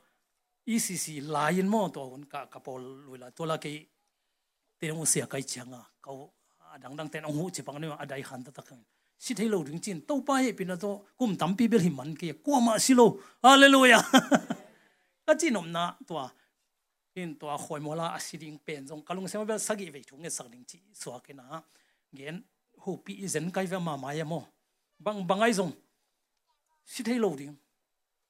ยมัวตัวตักเตเตดีมาจงอ่าอีสิสิลายจินิมันเตดีมาจงกุมอินซอมลีบังพมันไกเวบอาศิขบดีงอเมอีสีนมเลยอินขัดจอกิสิเทมงปัสเซียนอีทุ่ง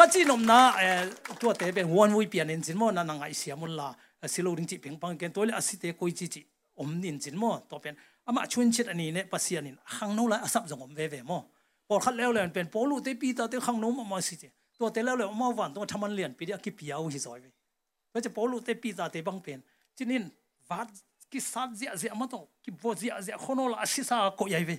ดันขัดจงมจินตัวนักเจงอะหันกวงฮีคนโลดิงหันคุกในโลดิงตัวจะเตดิมาอีซีซีลายนโมตัวคนกะกะโปลุยละตัวละกีเตงเสียไกเชียงอะเขาดังดังแต่องหูจิปังเนี่ย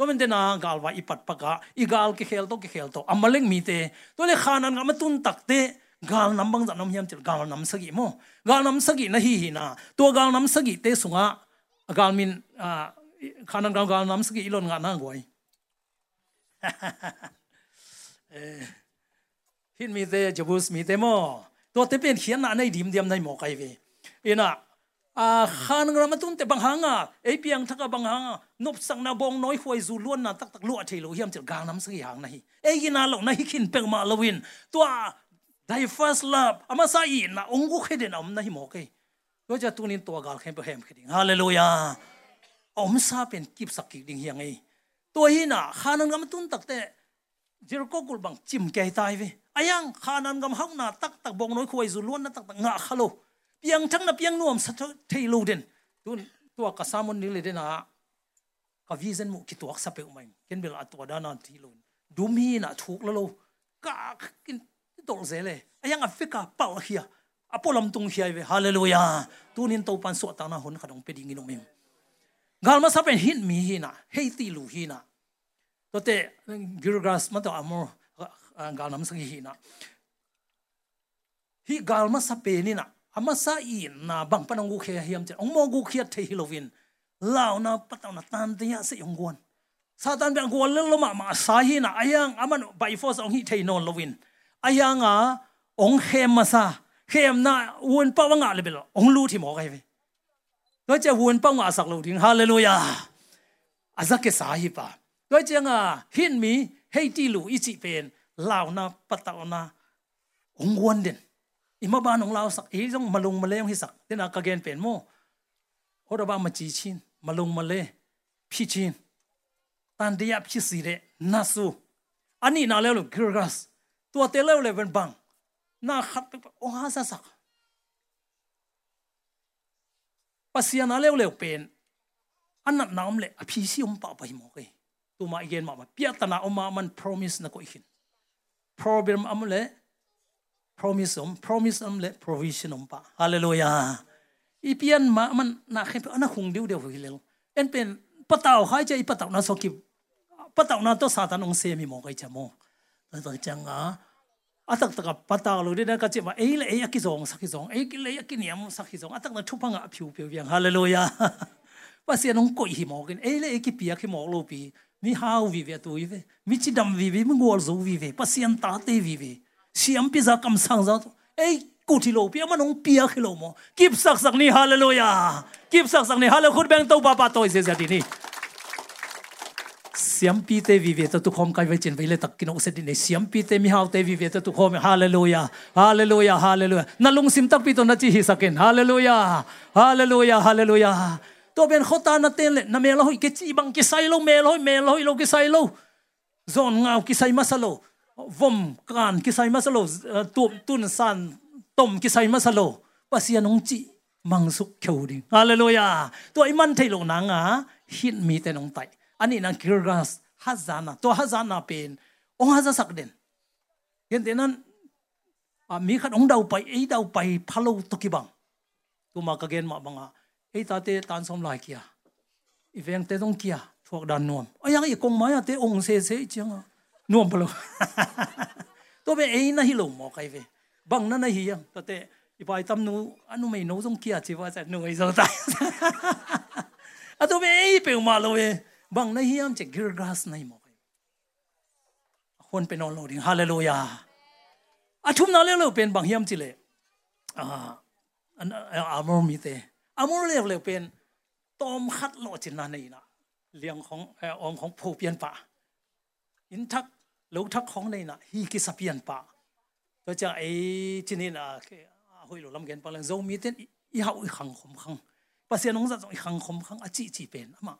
ตัวมันเดนากาลว่าอีปัดปากะอีกาลก็เคลโตก็เคลโตอัมมาเล็งมีเตตัวเลขานันกามาตุนตักเตกาลน้ำบังจันน้ำเยมจิตกาลน้ำสกิโมกาลน้ำสกินะฮีฮีนะตัวกาลน้ำสกิเตสุงะกาลมินอ่าขานันกาลกาลน้ำสกิอีหลอนงานน่ากวยหินมีเตจะบุสมีเตโมตัวเตเป็นเขียนนะในดิมเดียมในหมอกไกเวอีน่ะ อาคานงระมตุ้นแต่บางหางอะไอเปียงทักบางหางนบสังนาบงน้อยหวยจูล้วนน่ะตักตักลวดเทโลูเฮียมจิตกลางน้ำสีหางนะฮีไอยินาหลงนะฮิคินเปีงมาลวินตัวได้ first love อามาซาอินนะองกุเขเดนอมนะฮิโมเกก็จะตัวนี้ตัวกาลเข้มเปแฮมเคดิงฮาเลลูยาอมซาเป็นกิบสกกิดิ่งเฮียงไอตัวฮีน่ะคานังกระมตุ้นตักแต่เจิโกกุลบังจิมแกตายเวอายังคานังระมาหักน่ะตักตักบงน้อยหวยจูล้วนน่ะตักตักงะคาโล เปียงทั้งนับเปียงนวมสัตว์ที่ลูเดนตัวตัวกษัตริย์มันนี่เลยเด่นนะก็วิจันมุกิตัวสับเปอมันเห็นเบลอตัวด้านนที่ลูดูมีน่ะถูกแล้วก็กินตัวเสเลยไอ้ยังอัฟิกาเป่าเฮียอพอลัมตุงเฮียเวฮาเลลูยาตัวนี้ตัวปันสวดตานาหุนขนมเป็ดยิงนมิมกาลมาสับเป็นหินมีหินะเฮตีลูหินะตัวเตะกิโรกราสมันตัวอามอร์กาลน้ำสักหินะฮีกาลมาสับเป็นนี่นะ ko kul bang chim ke tai ve ayang khanan gam hau na tak tak bong noi khoi zu luan na tak tak nga khalo piang thang na piang nuam sa thei lo den tun to ka samon ni le den a ka vision mu ki tuak sa pe umai ken bel atwa da na thi lo dum hi na thuk lo lo ka kin tol zele ayang afika pal hia apolam tung hia ve hallelujah tunin to pan so ta na hon khadong pe ding inong mem gal ma sa pen hin mi hi na hei ti lu อิมาบานของเราสักอีต้องมาลงมาเล่มให้สักเดนากาเกนเปลี่ยนโมโอดบามาจีชินมาลงมาเล่พี่ชินตันเดียพี่สีเดน่าสู้อันนี้นาเล่ลูกกิรกัสตัวเตเลเลยเป็นบังน่าขัดโอ้ฮาสัสักปัสยานาเล่เลยเป็นอันนั้นน้ำเละพี่ชิอมปะไปหมดเลยตัวมาเย็นมาเปียตนาออกมามัน promise นะก็อีก problem อันเลย promise om promise om le provision om pa hallelujah ipian ma man na khe na khung diu deu hi lel en pen pataw khai che pataw na so ki pataw na to satan ong se mi mo kai chamo ta ta chang a atak taka pataw lo de na ka che ma ei le ei akizong sak ki zong ei ki le akiniam sak ki zong atak na thu panga phiu phiu yang hallelujah pasian ong koi hi mo kin ei le ei ki pia ki mo lo pi mi hau vi ve tu vi ve mi chi dam vi vi mi ngol zo vi ve pasian ta te vi ve siam pi za kam sang za ei kuti lo pia ama pia khilo mo. Kip sak sak ni, hallelujah. Kip sak sak ni, hallelujah. Khut bang to ba toy se zati ni. Siam pi te vi ve ta tu khom kai ve chen ve le tak kino se di ni. Siam pi te mi hau te vi ve ta tu khom, hallelujah. Hallelujah hallelujah. Na lung sim tak pi to na chi hi sakin hallelujah hallelujah hallelujah. To ben khota na ten le, na me lo ke chi bang ke sai lo, me lo me lo lo ke sai lo. Zon ngau ki sai masalo vom kan ki sai masalo tu tun san tom ki sai masalo pasia nong chi mangsuk kheu ding hallelujah to iman thailo na nga hit mi te nong tai ani nang kirgas hazana to hazana pen ong haza sak den yen tenan a mi khat ong dau pai ei dau pai phalo to ki bang tu ma ka gen ma banga ei ta te tan som lai kia iveng te dong kia thuak dan nuam ayang i kong maya te ong se se changa nuông balo tôi bé ấy na hi lo mo cái về bằng na na hi yang tôi te ipai tam nu anu mai no jong kia chi wa sa nu ai zo ta à tôi bé ấy pe ma lo về bằng na hi am che gir grass nai mo cái hôn pe non lo ding hallelujah à thum na le lo pen bằng hiam chi le à an amor mi te amor le le pen tom khat lo chin na nei na liang khong ong khong phu pian pa in thak lo thak khong nei na hi ki sapian pa to cha ai chinin a hoi lo lam gen pa lang zo mi ten i hau i khang khom khang pa se nong za zo i khang khom khang a chi chi pen ama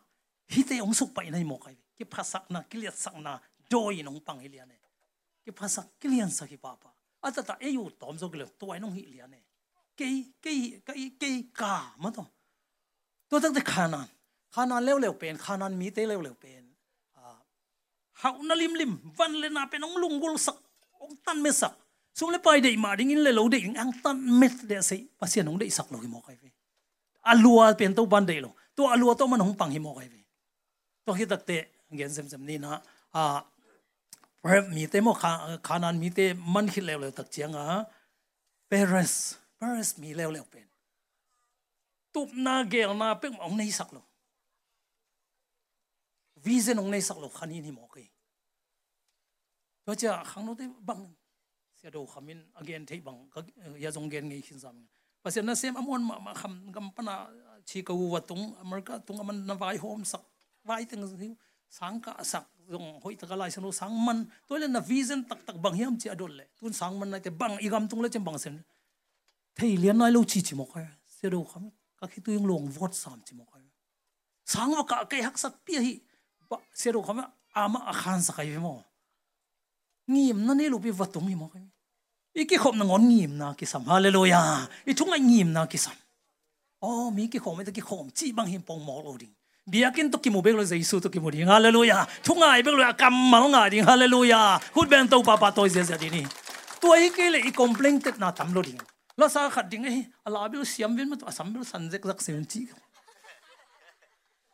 hi te ong suk pai nei mo kai ki phasak na ki liat sak na doi nong pang hi lian ne ki phasak ki lian sa ki pa pa a ta ta e yu tom zo gele to ai nong hi lian ne ke ke ke ke ka ma to to tak te khanan khanan lew lew pen khanan mi te lew lew pen hau na lim lim van le na pen ong lung gul sak ong tan me sak sum le pai dei ma ding in le lo dei ang tan met de se pasien ong dei sak lo mo kai ve alua pen to ban dei lo to alua to man hong pang hi mo kai ve to hi tak te gen sem sem ni na a rep mi te mo kha khanan mi te man hi le le tak chiang a peres peres mi le le pen tup na gel na pe ong nei sak lo vision ong nei sak lo khani ni mo ke to cha khang no te bang sia do khamin again thei bang ya jong gen ngei khin sam pasen na sem amon ma ma kham gam pana chi ka wa tung america tung aman na vai home sak vai teng sang ka sak jong hoi ta lai sanu sang man to le na vision tak tak bang hiam chi adol le tun sang man na te bang igam tung le chem bang sen thei lian nai lo chi chi mo ka sia do kham ka khi tu yung long vot sam chi mo ka sang wa ka ke hak sak pi hi sia do kham ama akhan sa kai mo ngim na ne lu pi vatum hi mo kai iki khom na ngon ngim na ki sam hallelujah i thunga ngim na ki sam oh mi ki khom ta ki khom chi bang him pong mo lo ding biakin to ki mo bek lo jesu to ki mo ding hallelujah thunga ai bek lo kam mal nga ding hallelujah hut ben to pa pa to je je ding to ai ke le i complain tet na tam lo ding lo sa khat ding ai ala bil siam bin ma to asam bil san jek zak sem chi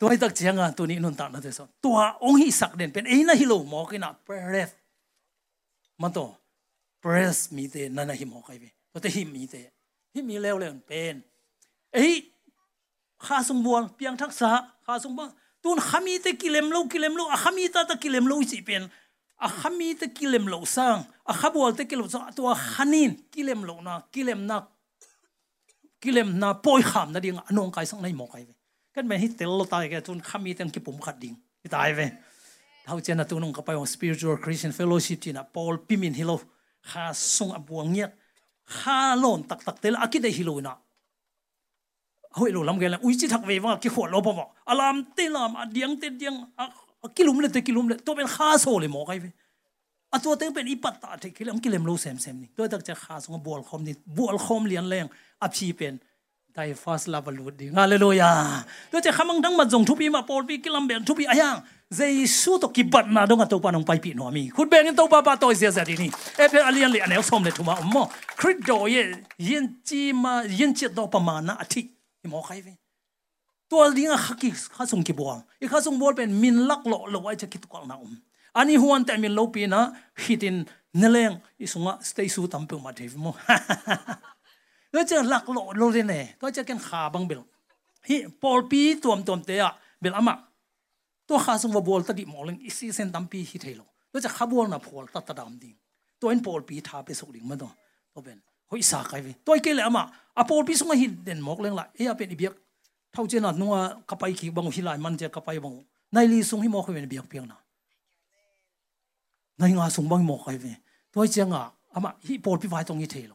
ตัวไอ้ตักเจียงอะตัวนี้นนตักนะเดสตัวองค์ฮิสักเด่นเป็นไอ้น่ะฮิโลหมอกินะเปรฟมันตัว press มีเตนั่นนะฮิมอใครเว้ตัวแต่ฮิมมีเตฮิมมีแล้วเลยเป็นเอ้ข้าสมบูรณ์เพียงทักษะข้าสมบูรณ์ตุนขามีเตกิเลมโลกิเลมโลอะขามีตาตะกิเลมโลสิเป็นอะขามีเตกิเลมโลสังอะขาบัวเตกิเลมสังตัวขานินกิเลมโลนะกิเลมนักกิเลมนาปอยขามนะดิ่งอนงไกสังในหมอไกเว้ กันแม่ฮิเตลโลตายแกตุนขามีเตงกิปุ่มขัดดิ่งตายเว้เท่าเจนตุนงก็ไปของ spiritual Christian fellowship จีนะปอลปิมินฮิโลข้าส่งอบวงเงียข้าโลนตักตักเตลอากิได้ฮิโลนะเฮ้ยรู้ลำเกลอุ้ยจิทักเวว่ากี่ขวดลบบ่อารามเตลามอดียงเตดียงกิลุมเลยเตกิลุมเลยตัวเป็นข้าโซเลยหมอไงเวอะตัวเต็งเป็นอีปัตตาเทกิลมกิเลมโลเซมเซมนี่ตัวตักจะข้าสงบัวคอมนี่บัวคอมเลียนแรงอภิเป็น ได้ฟาสลาบลูดดีฮาเลลูยาตัวจะขมังทั้งมาจงทุบีมาปอลปีกิลัมเบนทุบีอายัง Giêsu to ki bat na dong to pa nong pai pi no mi khut beng to pa pa to sia sa di ni e pe alian le anel som le thuma mo khrit do ye yin chi ma yin chi do pa ma na athi mo khai ve to dinga khaki kha sung ki buang e kha sung bol pen min lak lo lo ai cha ki to na um ani huan ta min lo pi na hitin neleng isunga stay su tam pe ma dev mo ก็จะหลักโลโลเรเน่ก็จะกันขาบังเบลฮิปอลปีตัวมตัวมเตะเบลอามาตัวข้าสมบูรณ์ตัดดิมอลงอีซีเซนตัมปีฮิเฮโลตัวจะขบวอลนับพอลตัดตัดดามดิ่งตัวเอ็นพอลปีทาไปสุกดิ่งมาตัวตัวเป็นหอยสาไกเวตัวเกลี่ยมาอะพอลปีสงหินเด่นมอกเลงละเอ้ยเป็นอีเบียกเท่าเจนัดนัวขับไปขี่บังหิลายมันจะขับไปบังในลีสงหิมอกเป็นเบียกเพียงนะในงาสงบังมอกไกเวตัวเจียงอะอามาฮิพอลปีไว้ตรงฮิตเฮโล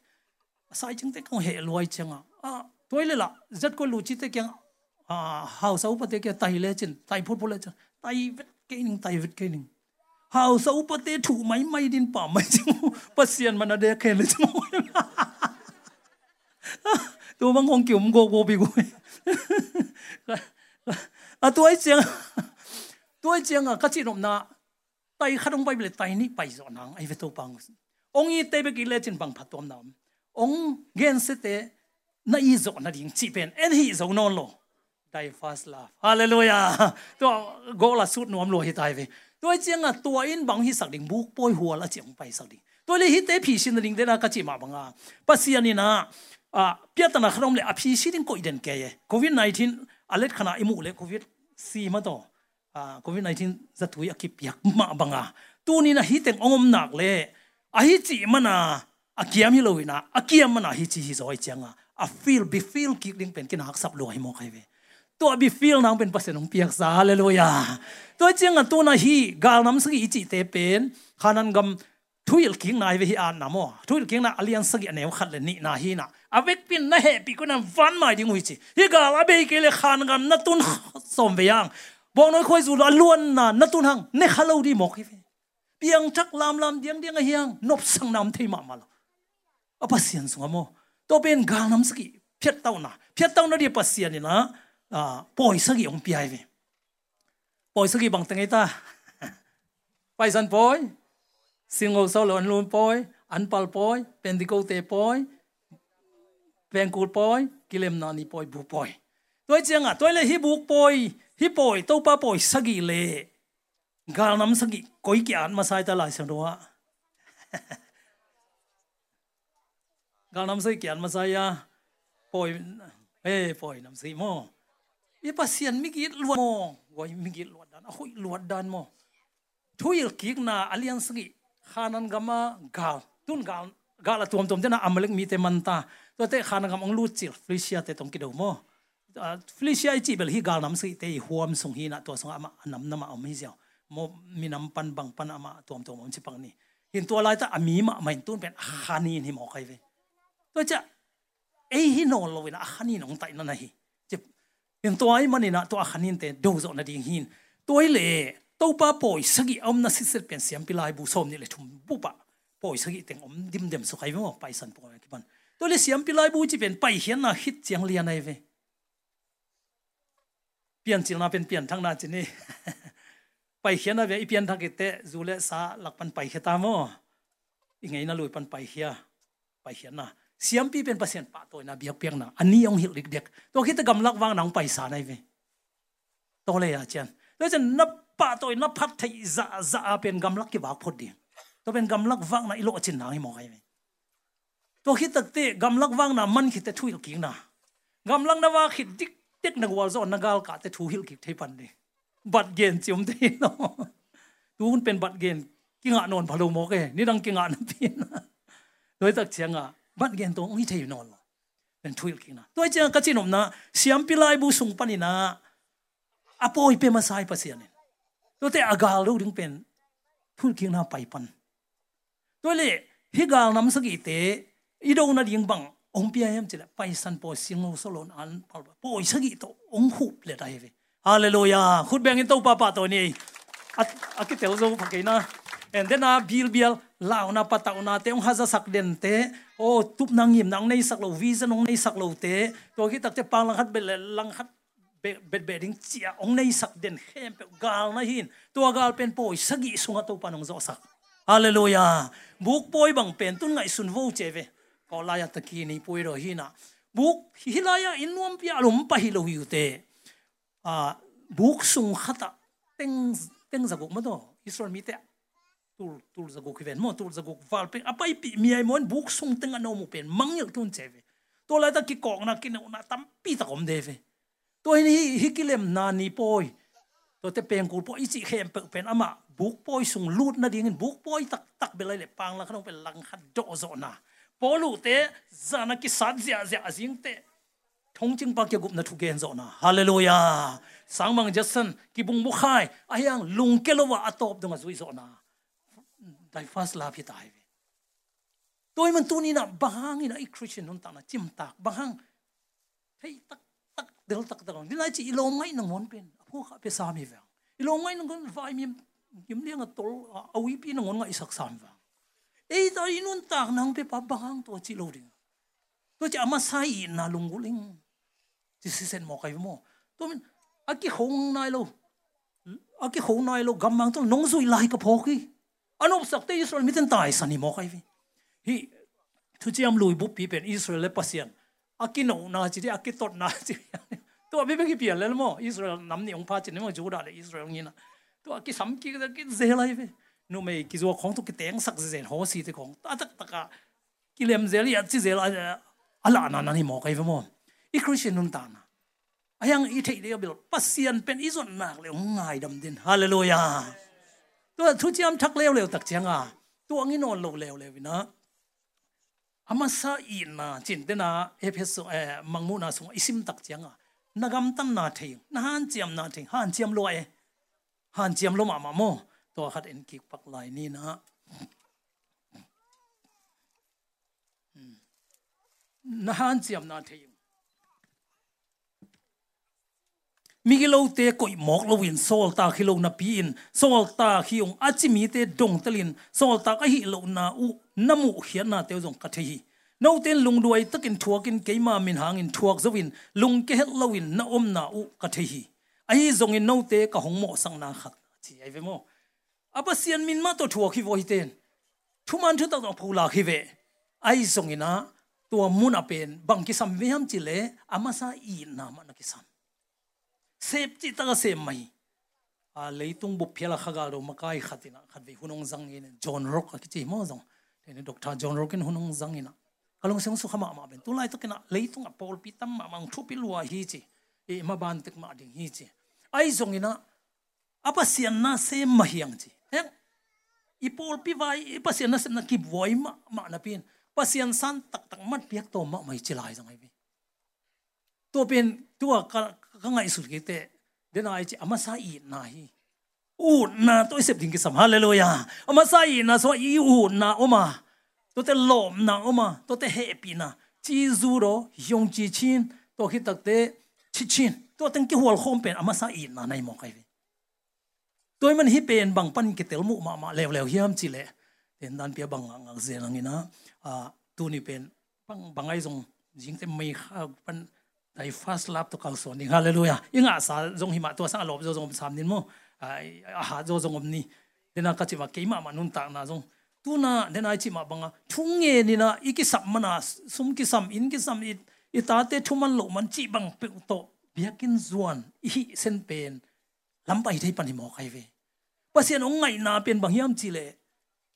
sai chừng thế không? Hệ loài chừng à tôi lệ là rất có lùi thế kia. À hào sâu bát kia, tay lệ chừng, tay phốt phốt lệ chừng. Tay vết cái nưng tay vết cái nưng hào sâu bát thế thủ máy máy điên bỏ máy chừng. Bát xiên mà nó đe khen lệ chừng. Tôi vẫn không kiểu ngô ngô bị gối à tôi chừng tôi chừng à các chị nộm na tay khát ông bay lệ, tay ní bay rõ nắng ai về tôi bằng. Ông y tây bên kia lệ chừng bằng phát tuom nằm ông gen sẽ thế na ý rồi na điên chỉ bên en hi rồi non lo ได้ฟาสลาฮาเลลูยาตัวโกลาสุดนวมลอยตายไปตัวเจียงอะตัวอินบังฮิสักดิ่งบุกป่วยหัวละเจียงไปสักดิ่งตัวเลยฮิตเตผีสินดิ่งเดน่ากะจิมาบังอะปัสยานี่นะอะเปียตนะขนมเลยอภิสิดิ่งก็อีเดนแกยโควิด19อเล็ดขนาดอิมูเลยโควิดซีมาต่ อากี้มีเต็งองมหนักเลยอะฮิจิมันอะอะเกียมฮิโลวินะอะเกียมมันอะฮิจิฮิซอยเจียงอะอะฟีลบิฟีลกิกดิ่งเป็นกินหักสับลอยมอใครเวตัวบีฟิลนังเป็นภาษาของเปียกสาเลยเลยอะตัวเจียงอะตัวน่ะฮีกาลน้ำสกีจิเตเป็นขานันกำทุยลคิงนายเวฮีอันนะโมทุยลคิงน่ะอเลียนสกีเนวขัดเลยนี่นาฮีน่ะอาเวกปินน่ะเฮปีกุนันฟันมาดิงุยจิฮีกาลอาเบกิเลขานกำนัตุนสมเวียงบอกน้อยคุยสุดล้วนน่ะนัตุนหังเนขลาวดีหมอกเฟเปียงจักลามลามเดียงเดียงเฮียงนบสังนำที่มามาล อปัสยันสงโมตัวเป็นกาลน้ำสกีเพียรเต้าน่ะเพียรเต้าน่ะเดียปัสยันนี่นะอ่าปล่อยสักอย่างปีไอเวปล่อยสักอย่างตั้งไง กางนำใส่เกียนมาใส่ยาปล่อยเอ้ปล่อยนำใส่หม้อยี่ปัสเซียนมิกิลวดหม้อวัยมิกิลวดดันโอ้ยลวดดันหม้อทุยลกิกนาอเลียนสกิขานันกามากาลตุนกาลกาลตัวมตัวเจ้าอเมริกมีเตมันตาตัวเตขานันกามองลูจิลฟลิเชียเตตรงกิดหม้อฟลิเชียจีเบลฮีกาลนำใส่เตยหัวมส่งฮีนะตัวสงอามานำนำมาอมฮิเจ้าโมมีนำปันบังปันอามาตัวมตัวมอมชิปังนี่เห็นตัวลายตาอามีมาไม่ตุนเป็นขานีนี่หมอใครเว้ ตัวจะเอ้ฮินอนเราลยนาขันนี่นองไตนั่นนะฮิจะเป็นตัวไอ้มันนี่นะตัวขันนี้แต่ดูจอนาดีหินตัวไอ้เล่ตัวป้าป่อยสกิอมนั่นสิเสเป็นเสียงปิลายบุษมนี่เลยชุมบุปะป่อยสกิแต่งอมดิมเดมสุขัยไม่ว่าไปสันป่อยกี่บันตัวเลยเสียงปิลายบุจิเป็นไปเห็นนะฮิตเสียงเลียนไอ้เว้เปลี่ยนจิลนะเป็นเปลี่ยนทั้งนั้นจีนี่ไปเห็ยนอะไรอีเปลี่ยนทักเตะจูเลสาหลักปันไปเขียตามยังไงน่าลุยปันไปเหียไปเหียนนะ siam pi pen pasien pa to na biak piang na ani ong hil dik dek to khit gam lak wang nang pai sa nai ve to le ya chan le chen na pa to na phat thai za za pen gam lak ki bak phot ding to pen gam lak wang na ilo chin na hi mo kai ve to khit tak te gam lak wang na man khit te thui ki na gam lak na wa khit dik tek na wal zo na gal ka te thu hil ki thei pan de bat gen chum te no tu hun pen bat gen ki nga non phalo mo ke ni dang ki nga na pin doi tak chiang a bat gen to ngi thei non pen thui ki na doi chiang ka chinom na siam pilai bu sung panina apoi pe masai pasian to te agal lu ding pen phun ki na pai pan to le hi gal nam sagi te i do na ding bang ong pia yam chila pai san po sing lo solon an pal po sagi to ong hup le dai ve hallelujah khut bang in to pa pa to ni at akitel zo phakina and then a bil bil, lao na pata na te ong haza sak den te, o, tup nang yim nang nei sak lo, visa nong nei sak lo te, to ki tak te pang lang hat be lang hat bet be ding chia, ong nei sak den hem pe, gal na hin. To gal pen poi sagi sunga to panong zo sak. Hallelujah. Buk poi bang pen, tun ngai sun vo cheve ko la ya taki ni poi ro hina buk hilaya inwam pia lum pa hilo yu te. A buk sung khata, teng teng zagok ma do. Israel mi te tul tul zagok ven mo, tul zagok val pe apai pi, mi ai mon buk sung tenga no mu pen mangil tun cheve to la ta ki kok na, ki na, tam pi ta kom deve to ni hikilem na ni poi. To te peng kul po ichi khem pe pen, ama buk poi sung lut na ding buk poi tak tak belai le pang la khong pe lang khat do zo na. Polu te zana ki sat zia zia azing te, thong ching pa ke gup na thu gen zo na. Hallelujah. Sang mang jason, ki bung mu khai ayang lung kelowa atop dong zui zo na dai fast la phi tai ve tôi man tu ni na bahang ina i christian non ta na chim tak bahang hey tak tak del tak tak ni na chi ilo ngai nang mon pen apu kha pe sa mi ve ilo lo ngai nang gon vai mi kim liang a tol a wi pi nang ngai sak sam va ei ta inun tak nang pe pa bahang to chi lo ding to cha ma sai na lung guling chi si sen mo kai mo to min aki hong nai lo aki hong nai lo gam mang to nong zui lai ka phoki อันอุปสักคที่อิสราเอลมิตันตายสันนิโมกัยวิฮีทุจริตลุยบุปผีเป็นอิสราเอลเปอร์เซียนอากิโนนาจิตอากิตตนาจิตตัวไม่เป็นกี่เปลี่ยนเลยมั้งอิสราเอลนำนี่องค์พระจิตนี่มั้จูดาเลยอิสราเอลนี้นะตัวกิสัมกิกิเซลัยวินู่นไม่กิจวัตรของตุกิเตงสักเซนหัวสีที่ของตาตักตะกะกิเลมเซลียจิเซลอัลลานานานี่มอกัยวิมั้งอีคริสเตียนนุนตานะไอยังอีเทียเบลปัสเซียนเป็นอิสราเอลเลยง่ายดำดินฮาเลลูยา ตัวทุจริตทักเลวเลวตักเจียงอะตัวงี้นอนเลวเลวเลยนะอามาซาอินนะจินเดนะเอพสเอมังมูนาสงอิสิมตักเจียงอะนักกรรมตั้งนาเทียงนาฮันเจียมนาเทียงฮันเจียมลอยฮันเจียมลมามาโมตัวขัดเอ็นกิกปักไหลนี่นะนาฮันเจียมนาเทียง mi thei lo te koi mok lo win sol ta khilo na pi in. Sol ta khiung achimi te dong telin sol ta ka hi lo na u namu hian na te jong ka the hi. No ten lung duai takin thuakin keima min hangin thuak zawin lung ke het lowin na om na u ka the hi. Ai zong in no te ka hong mo sang na khat. Chi ai ve mo. Apa sian min ma to thuak hi voi ten? Thuman thu ta dong phula khi ve. Ai zong ina, tua mun apen bang ki sam ve ham chi le amasa i na ma na ki sam sep chi ta se mai. A leitung bu phela khaga ro makai khatina. Khat vi hunong zang in john rock ki chi mo zong ne dr john rock in hunong zang ina. Kalong seng su khama ma ben. Tôi lại to kina leitung a pol pi tam ma mang thu pi lua hi chi. E ma ban tek ma ding hi chi. Ai zong ina. Apa sian na se ma hiang chi. Heng? I pol pi vai. I pa sian na se na ki voi ma ma na pin. Pasian san tak tak mat piak to ma mai chilai jang ai bi. To pen tua ka ka ngai su ki te den ai chi ama sa i na hi u na to sep ding ki sam hallelujah ama sa i na so i u na oma to te lom na oma to te happy na chi zu ro yong chi chin to khi tak te chi chin to teng ki hol khom pen ama sa i na nai mo kai tôi mình hi pen bằng pan cái tel mu mà mà leo leo hiam chi le ten dan pia bang ang zen ang ina a tu ni pen bang bang ai zong jing te mai kha pan dai fast lap to kal son ni hallelujah inga sa zong hima to sa lob zo zong sam nin mo ai a ha zo zong om ni dena ka chi ma ke ma ma nun ta na zong tu na dena chi ma banga thung nge ni na iki sam mana sum ki sam in ki sam it itate thuman lo man chi bang pe to biakin zuan i sen pen lampai thei pan hi mo kai ve pasien ong ngai na pen bang hiam chi le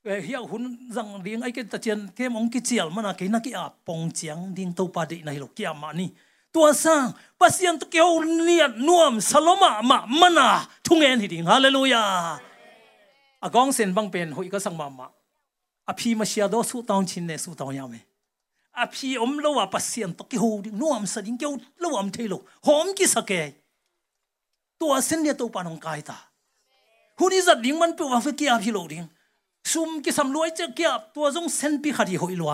hiya hun zang ding ai ke ta chen kem ong ki chial mana ke na ki a pong chiang ding to pa di na hi lo kia ma ni tua sang pasien to kêu niat nuam saloma ma mana thungen hi ding hallelujah a gong sen bang pen hui ka sang ma ma a phi ma sia do su tong chin ne su tong ya me a phi om lo wa pasien to ki ho ding nuam sa ding kêu lo am thelo hom ki sa ke tua sen ne to pa nong kai ta huni zat ding man pe wa fe kia phi lo ding sum ki sam luai che kia tua jong sen pi khati hoi lua ang tua tunga bang om ta yam chile i sum i bible ngen ma ni i ni lo ngen ma yang pasian i ama nong i luai cha i na hang ama kyang nuam sa ki khol khol pai pai nuam hallelujah to pen han chiam hino lo aman ong to son hi ตัวสร้างปัสยันตะเกียวเนียดน่วมสลมะมะมนาทุงเงินหิดิงฮาเลลูยาอากองเซนบังเป็นหุยก็สังมามะอภีมาเชียโดสู้ตองชินเนสู้ตองยามเมอภีอมละว่าปัสยันตะเกียวดิน่วมสดิงเกียวละวมเทโลหอมกิสเกยตัวเซนเนี่ยตัวปานองกายตาหุนี้จัดดิงมันเปว่าเฟกี้อาพิโลดิ่งซุ่มกิสัมลวยเจ้เกียบตัวจงเซนปีขัดหิหอยลัว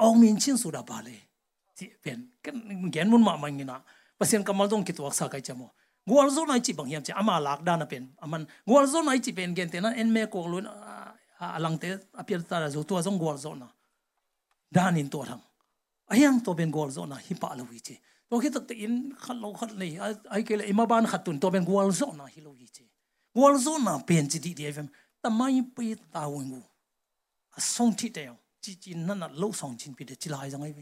အောင်မြင်ချင်းဆိုတာပါလေဒီပြန်ကန်မွန်မမငိနာပစင်ကမလဒုံကိတဝက်ဆာကိုင်ချမောငူအလဇိုနိုင်ချိပငဟမ်ချအမလာကဒါနပင်အမန်ငူအလဇိုနိုင်ချိပင်ကန်တေနအန်မေကိုလွန်အလန်တေအပြတ်တာဇိုတူအဇုံငူအလဇိုနာဒါနင်တောထံအယံတောပင်ငူအလဇိုနာဟိပါလဝီချေတော့ခိတတေအင်ခလောခတ်လေအိုင်ကေလေအမဘန်ခတ်တွန်တောပင်ငူအလဇိုနာဟိလဝီချေငူအလဇိုနာပင်ချီဒီဒီအဖမ်တမိုင်းပေးတာဝင်ငူအဆုံးထိတဲ့ จีจีนั่นน่ะลูกสองจินปีเดจิลายจังไงไป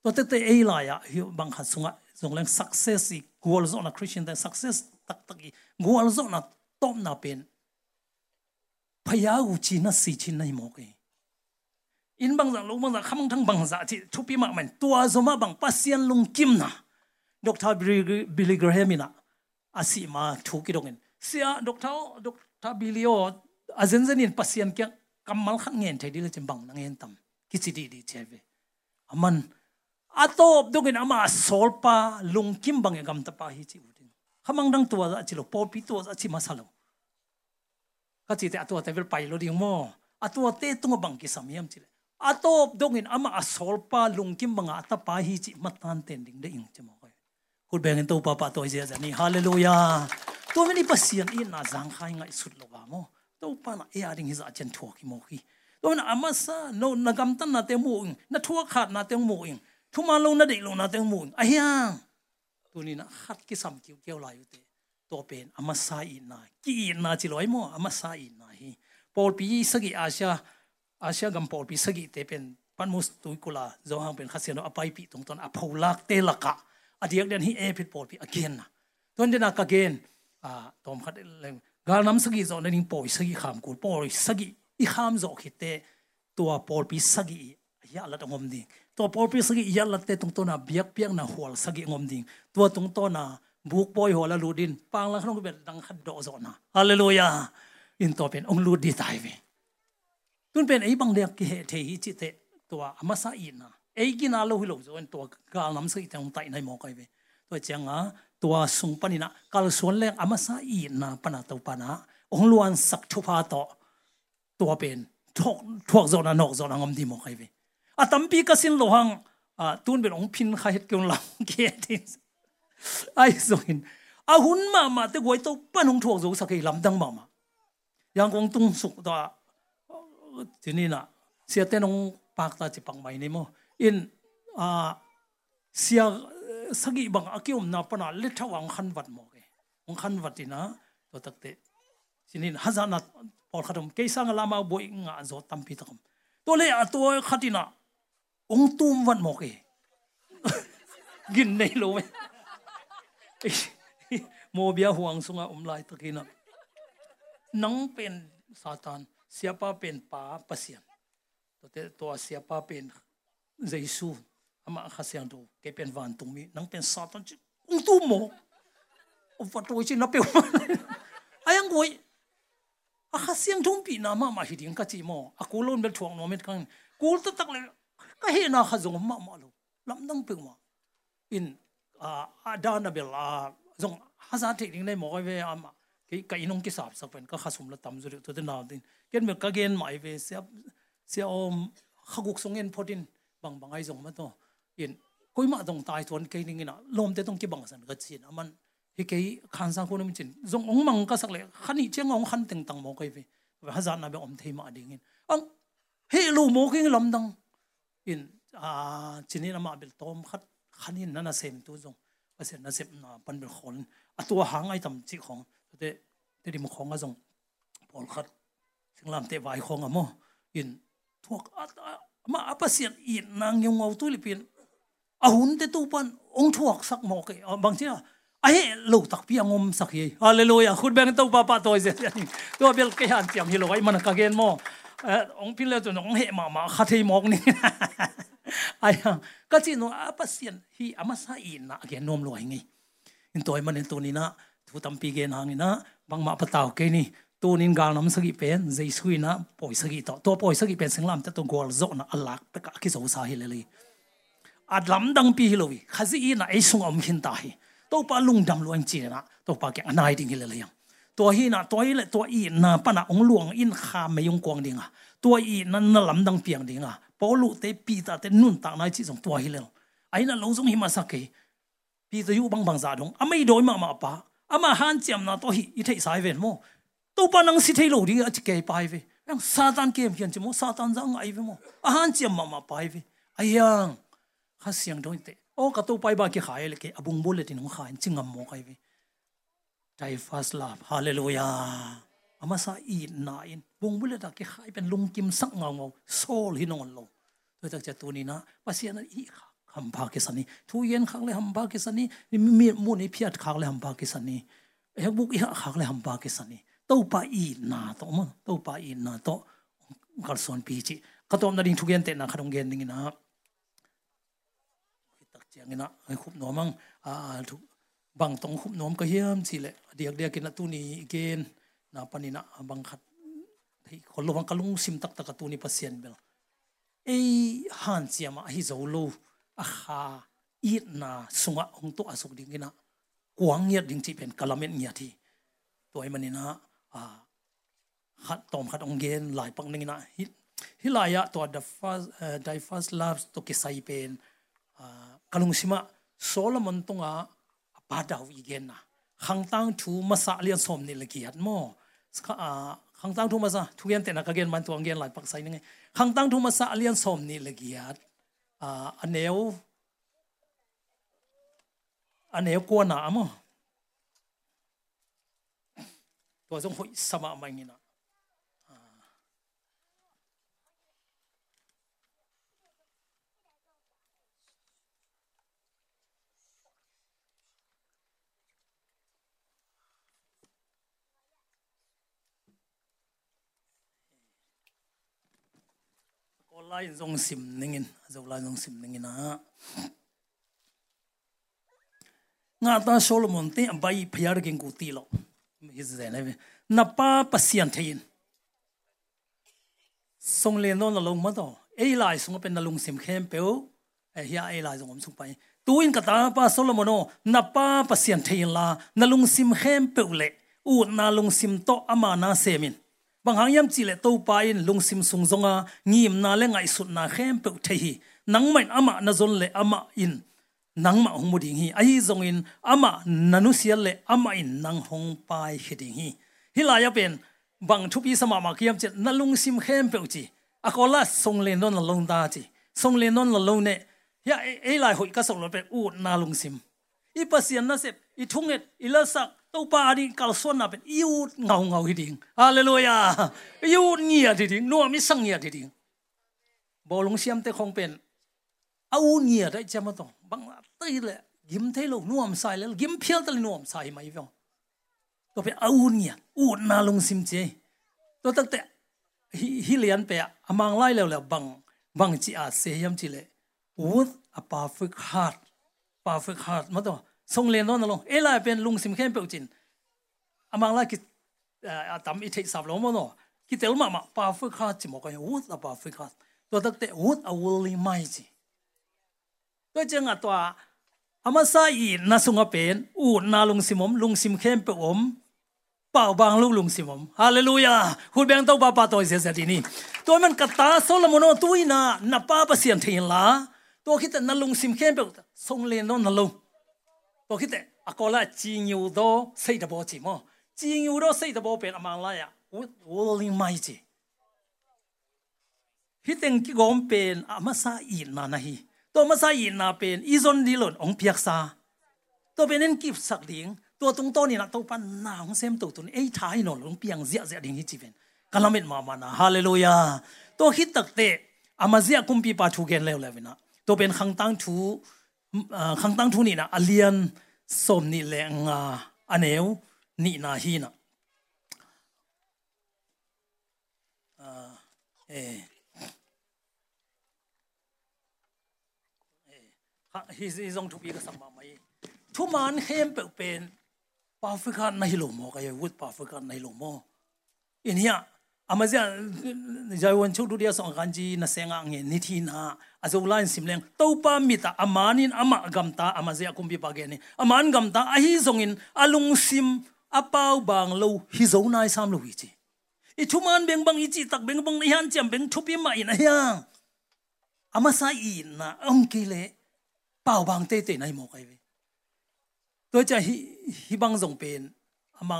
แตัวเตเตเอลายอะฮิวบางคัดสุงะสงเรื่อง success กัวลโซนะคริสเตียนแต่ success ตักตักอีกัวลโซนะต้มน่ะเป็นพยาอุจิน่ะสีจินในหมอกเออินบางจากลูกบางจากคำทั้งบางจากที่ทุบีมากมือนตัวสมะบางปัสเซียนลุงกิมนะดอกเตอร์บิลิกรเฮมินะอาศัยมาถูกิดงเงินเสียดอกเตอร์ดอกเตอร์บิลิโออาเซนเซนินปัสเซียนแกี kamal khan ngen thai dil chimbang nang en tam. Kichi di di aman. Atop dongin ama solpa lungkim bang gam ta pa hi chi udin khamang dang tua za chilo por pi tua chi masalo ka chi te atua te vel pai lo ding mo. Atua te tunga bang ki samyam chile atop dongin ama asolpa lungkim banga atapa hi chi matan ten ding de ing chemo ko kul bengin to pa pa to je za ni. Hallelujah. To many pasian in na zang khai ngai sut lo ba mo to pa na e ading his achen thua ki mo ki to na amasa no na gam tan na te mo na thua khat na te mo in thuma lo na de lo na te mo a hiang tu ni na khat ki sam ki keu la yu te to pen amasa in na ki na chi loi mo amasa in na hi pol pi sagi asia asia gam pol pi sagi te pen pan mus tu kula zo hang pen khasiano apai pi tong ton a phulak te laka adiak den hi e pit pol pi again na ton dena ka again à tom khat leng กาลน้ำสกิจอนนิ่งปอยสกิขามกูปอยสกิอีขามจอคิดเตตัวปอยปีสกิยัลละตงอมดิ่งตัวปอยปีสกิยัลละเตตรงตัวน่ะเบียกเปียงน่ะหัวสกิงอมดิ่งตัวตรงตัวน่ะบุกปอยหัวละลูดินปางละขนมเป็นดังขัดดอกจอน่ะฮาเลลูยาอินตัวเป็นองลูดีตายไปตุนเป็นไอ้บางเดียกเหตุเทหิจิเตตัวอมาซาอินน่ะไอ้กินาลูฮิโลจอนตัวกาลน้ำสกิจตรงไตในหมอกไปตัวเจ้าง่ะ ตัวสุงปนินะกาลสวนแรงอามาซาอีนาปนาตัวปนาองลวนสักทุพาโตตัวเป็นทกทวกโซนนอกโซนางมดีมอกไอเวอะตัมปีกสินโลหังอ่าตุนเป็นองพินขาเฮ็ดเกี่ยวลังเกียติไอโซอินอาหุนมามาแต่กวยตัวปนองทวกโซสักไอลำดังมามายังคงตุงสุกตัวทีนี้นะเสียแต่นองปากตาจิปังไม่นี่โมอินอ่าเสีย sagi bang akium na pana letha wang khan wat mo ke ong khan wat ina to takte sinin hazana por khatum keisa nga lama boi nga zo tampi takum ตัวเลยอะตัวขัดินะองตุ้มวันหมอกเอกินในโล ไหมโมเบียห่วงสุงอมลายตะกินะนังเป็นซาตานเสียป้าเป็นป้าปเสียนตัวตัวเสียป้าเป็นเยซูอามาข้าเสียงดูเกเป็นวันตุมีนังเป็นซาตานจิองตุ้มโมอวัดตัวจินั บเปวอายังกวยอาข้าเสียงทุ่มปีนามามาหิดิงกัจิโมอากูลนเบลทวงโนเมตกันกูตะตักเลยก็เห็นอาข้าจงมามาลูลำนังเปวมาอินอาดานาเบลอาจงฮาซาเทคนิคในหมอเว อามา cái cái nông cái sạp sạp cái khá sum là tầm rồi tôi nào tin cái mình cái gen mãi về sẽ sẽ ôm khắc gục sông en photin bằng bằng ai dùng mà to yên coi mà dòng tai thuần cái này nè lom te tông cái bằng sản cái chuyện aman hi cái khán sang cô nên chuyện dùng ông mang cái sắc lệ khăn hi chiang ông khăn từng tăng mò cái về và hazard na be om thei ma ding in ang he lu mo cái lom dang in à chinin ama bil tom khat khanin nana sem tu zong ase na sem na pan bil khol atua hang ai tam chi khong เดเดดิมของอะจงพอลขัดสิงลามเตวายของอะโมอินทุกมาอภัสยันอินนางยงเอาตุลิปินอาหุนเตตูปันองทุกสักโมกบางทีอะไอ้ลูกตักพี่งมสักยี ข้าเสียงตรงนี้โอ้กระตูไปบากิขายเลยกี่อบุงบุลเลยที่น้องขายจึงงมโมกัยวิใจฟาสลาฮาเลลูยาอามาซาอีนายนบุงบุลเลยตะกิขายเป็นลุงกิมสักเงาเงาโซลฮินอนลงตัวจากตัวนี้นะภาษานั้นอีค่ะคำภาคิสันนี้ทุเย็นขังเลยคำภาคิสันนี้นี่มีมูนี่พิจขังเลยคำภาคิสันนี้เอกบุกอีขังเลยคำภาคิสันนี้ตู้ปาอีนาโตมั้งตู้ปาอีนาโตกัลสอนพีจิกระตัวนั้นดิ้งทุเย็นเตะนะขนมเย็นดิ้งนะ กินะคุบหนอมังอ่าถูกบางตรงคุบหนอมก็เยี่ยมสิหละเดียกเดียกินตู้นี้เกณฑ์นะปนินะบางขัดที่คนลวังกะลุงซิมตักตักตู้นี้พัศยนเบลไอฮันเสียมาไอโซโลอาคาอีนาสุงะองตุอสุกดิ่งินะกวางเงียดดิ่งที่เป็นกะละเม็ดเงียดที่ตัวไอ้มันนี่นะอ่าขัดตอมขัดองเกณฑ์หลายปังนึงนะฮิฮิลายะตัว the first uh, the first loves ตุกิไซเป็นอ่า kalungsima solomon tunga badaw igena. Hangtang thu masa lian som ni lakiat mo. Ska ah, hangtang thu masa thu yan tena ka gen man tuang gen lai pak sai ni hangtang thu masa lian som ni lakiat a ah, aneu aneu ko na amo. To jong hoi sama mai ni na ลายทรงสิมนิ่งเจ้าลายทรงสิมนิ่งนนะงาตาโซโลมอนเตะใบพยาร์กิงกูตีหลอกฮิสเซนเลยนับป้าปัสยันเทียนทรงเรียนโน่นลงมาต่อไอ้ลายทรงเป็นนลุงสิมเข้มเปียวไอ้เฮียไอ้ลายทรงผมส่งไปตัวอินกตาป้าโซโลมอนนับป้าปัสยันเทียนลานลุงสิมเข้มเปียวเลยอูนาลุงสิมโตอามานาเซมิน hang yam chi le to pa in lung sim sung zonga ngim na le ngai sut na khem pe the hi nang main ama na zon le ama in nang ma hong muding hi ai zong in ama nanu sial le ama in nang hong pai hiding hi hilaya pen bang thupi sama ma kiam chet na lung sim khem pe chi akola song le non la long da chi song le non la long ne ya e lai hoi ka song lo pe u na lung sim i pasian na sep i thunget i la sak tàu pa đi kal son na pen yêu ngau ngau hi ding hallelujah yêu nia thì ding no mi sang nia thì ding บอลงเสียมเตคงเป็นเอาเงียได้จะมาต้องบังตีเลยยิ้มเทลนุ่มใส่แล้วยิ้มเพียวตะนุ่มใส่ไม่ฟองตัวเป็นเอาเงียอูดนาลงซิมเจตัวตั้งแต่ฮิเลียนเปะอมังไล่แล้วแล้วบังบังจีอาเสียมจีเลย with a perfect heart perfect heart มาตัว ทรงเรียนน้องนลงเอลายเป็นลุงซิมเข้มเปียวจินอามังล่กิอาตามอิทธิสับลงมาเนาะกิเตลมามา perfect heart จิมอกัน with a perfect heart ตัวตั้งแต่ with a willing mind จีตัวจังอะตัวอามาซาอีนาสงเป็นอูนาลุงซิมมลุงซิมเข้มเปียวอมเป่าบางลูกลุงซิมมฮาเลลูยาคุณแบงต้องปาปาตัวเสียเสียทีนี้ตัวมันกตาโซโลมอนตุยนานับป้าปเสียนเทียนละตัวคิดแต่นั่ลุงซิมเข้มเปียวส่งเรียนน้อนั่ลุง ตัวคิดแต่อากอละจีนิวโดใส่ตะบอจีมอจีนิวโดใส่ตะบอเป็นอามังลายะวุฒวอลิงไม่จีฮิตเต็งกิกมเป็นอามาซาอีนานะฮีตัวมาซาอินนาเป็นอีซอนดีหล่นองเพียกซาตัวเป็นนั่นกิฟสักดิ่งตัวตรงโตนี่นะตัวปันนาของเซมตัวตัวนี้ไอ้ท้ายนนหลงเปียงเสียเสียดิ่งฮิจิเป็นกันละเม็ดมามานะฮาเลลูยาตัวฮิตตักเตะอามาเสียกุมปีปาทูเกนเลวเลวนะตัวเป็นขังตั้งทู ขังตั้งทุนี่นะอเลียนสมนี่แรงอาอเนวนี่นาฮีนะเอฮะฮิซิซงทุกีก็สบมมาไมทุมานเข้มเปกเป็นปาฟิกันในหลมอกายวุฒิปาฟิกันในหลมออินเฮียอามาเซียนใจวันชุดดุเดียสองกันจีนาเซงอ่างเงินนิทีนา ล็กกิโลไม่เวโมอายังปัสยันไม้อะอามานินกำตะทางอลุงสิมเป่าบางโลหินโลหิจิหมอกไอเวตัวเลตัวนี้นี่งะหัม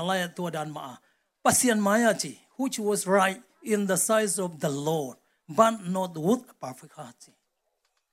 พันนาเป็นอูนา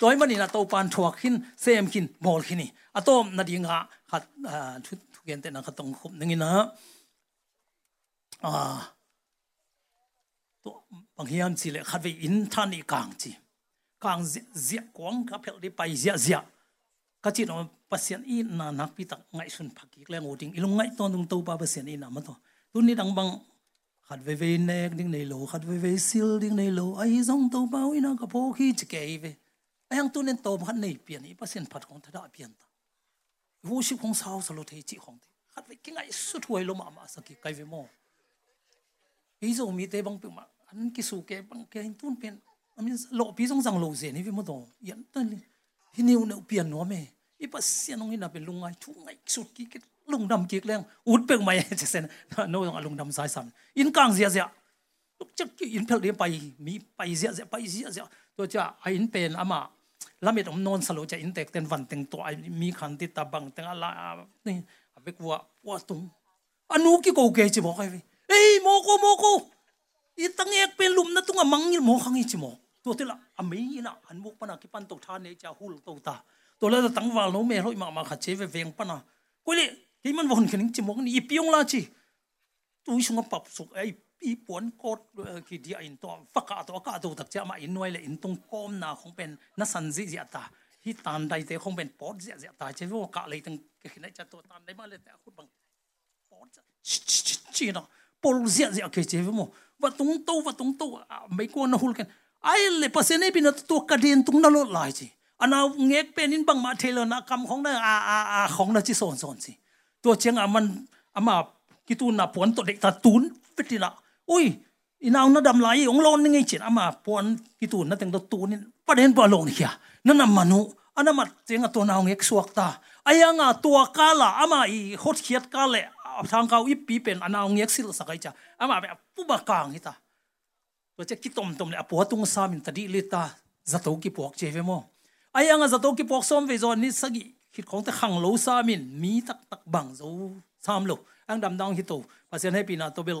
ตัวมันนี่นะตัวปานทวกขินเซมขินมอลขินนี่อะตัวนาดีงะขัดอ่าทุกเกนเตนะขัดตรงคุบนึงนะอ่าตัวบางทีอันสิเลยขัดไปอินท่านี่กลางจีกลางเสียกวางกับเพลดิไปเสียเสียก็จิตเราปัสยนอีนานักพิตักไงสุนพักอีกแล้วงูดิงอีลงไงตอนตรงตัวปัสยนอีนามาตัวตุนี้ดังบังขัดเวเวเนกดิ้งในโลขัดเวเวซิลดิ้งในโลไอ้ซงตัวเบาอีนากระโปขี้จะเกยไอ้ ยังตุนเนตมขันในเปลี่ยนอีปัสเซนผัดของทดาเปลี่ยนตาวูชิของสาวสโลเทจิของที่ขัดไปกินไอสุดหวยลมามาสกิไกเวโมปีจงมีเตบังปิมาอันกิสูเกบังเกตุนเปียนอันนี้โลปีจงสังโลเซนี่พี่มดงยันตันฮินิวเนเปลี่ยนนัวเมอีปัสเซนองนี่นับเป็นลุงไงทุกไงสุดกิกลุงดำกิกแรงอุดเปิงไม่จะเซนโน่ลุงดำสายสันอินกลางเสียเสียลูกจักอินเพลเรียไปมีไปเสียเสียไปเสียเสียตัวจะอินเป็นอามา ละมิดอมนนสโลจะอินเตกเต็นวันเต็งตัวมีขันติตาบังเต็งอะไรนี่เบกว่าว่าตุงอันนู้กี่กูเกจิบอกให้เฮ้ยโมโกโมโกอีตั้งเอกเป็นลุมนะตุงอะมังยิลโมขังยี่จิโมอตัวที่ละอเมยละอันบุกปนักปันตกทานเนจ่ยจะหุ่ตกตาตัวและตั้งวาลโนเมร้อยมามาขัดเชฟเวงปนักกูเลยที่มันวนขันจิโมอกนี่อีเปียงลาจิตัวอีสงบปับสุกไอ้ อีปวนกดคือดีอินตัวฟักตัวก็ตัวตักจะมาอินไว้เลยอินตรงก้มนาคงเป็นนัสันจิเจตาที่ตานใดแต่คงเป็นปอดเจเจตาเจ้าว่ากะเลยตั้งขึ้นได้จะตัวตานได้มาเลยแต่คุณบังปอดจีนะปอลเจเจเกเจ้าว่าว่าตรงโตว่าตรงโตไม่ควรนะหุ่นกัน ai le pasene bin to ka din tung na lo lai chi ana ngek penin bang ma thelo na kam khong na a a a khong na chi son son chi to cheng aman ama ki tu na pon to de ta tun fitina ui inaw na dam lai ong lon ngai chen ama pon ki tu na teng to tu nin pa den pa lo ni kya na na manu ana mat cheng to na ngek suak ta aya nga to kala ama i hot khiat ka le thang kau i pi pen ana ngek sil sakai cha ama be pu ba kang hita ตัวจะคิดตมตมเลย อุ้ยอีนาวน่ะดำไหลองโลนนี่ไงเจ็นอามาปวนกิตูนน่ะแต่งตัวตูนี่ประเด็นปลาลนี่ค่ะนั่นน่ะมนุอันนั้นมาเจงตัวนาวเง็กสวกตาอายังอะตัวกาละอามาอีโคตรเขียดกาเละทางเขาอีปีเป็นอันนาวเง็กสิลสกัยจ้าอามาแบบผู้บักกางฮิตาตัวเจ้ากิตอมตอมเลยอปัวตุงสามินตดิลิตาจะตัวกิปวกเจวิมออ้ยังอะจะตัวกิปวกส้มไปจนนี่สกิคิดของแต่ขังโลสามินมีตักตักบังโซสามโลอังดำดองฮิตโตภาษาให้ปีนาตัวเบล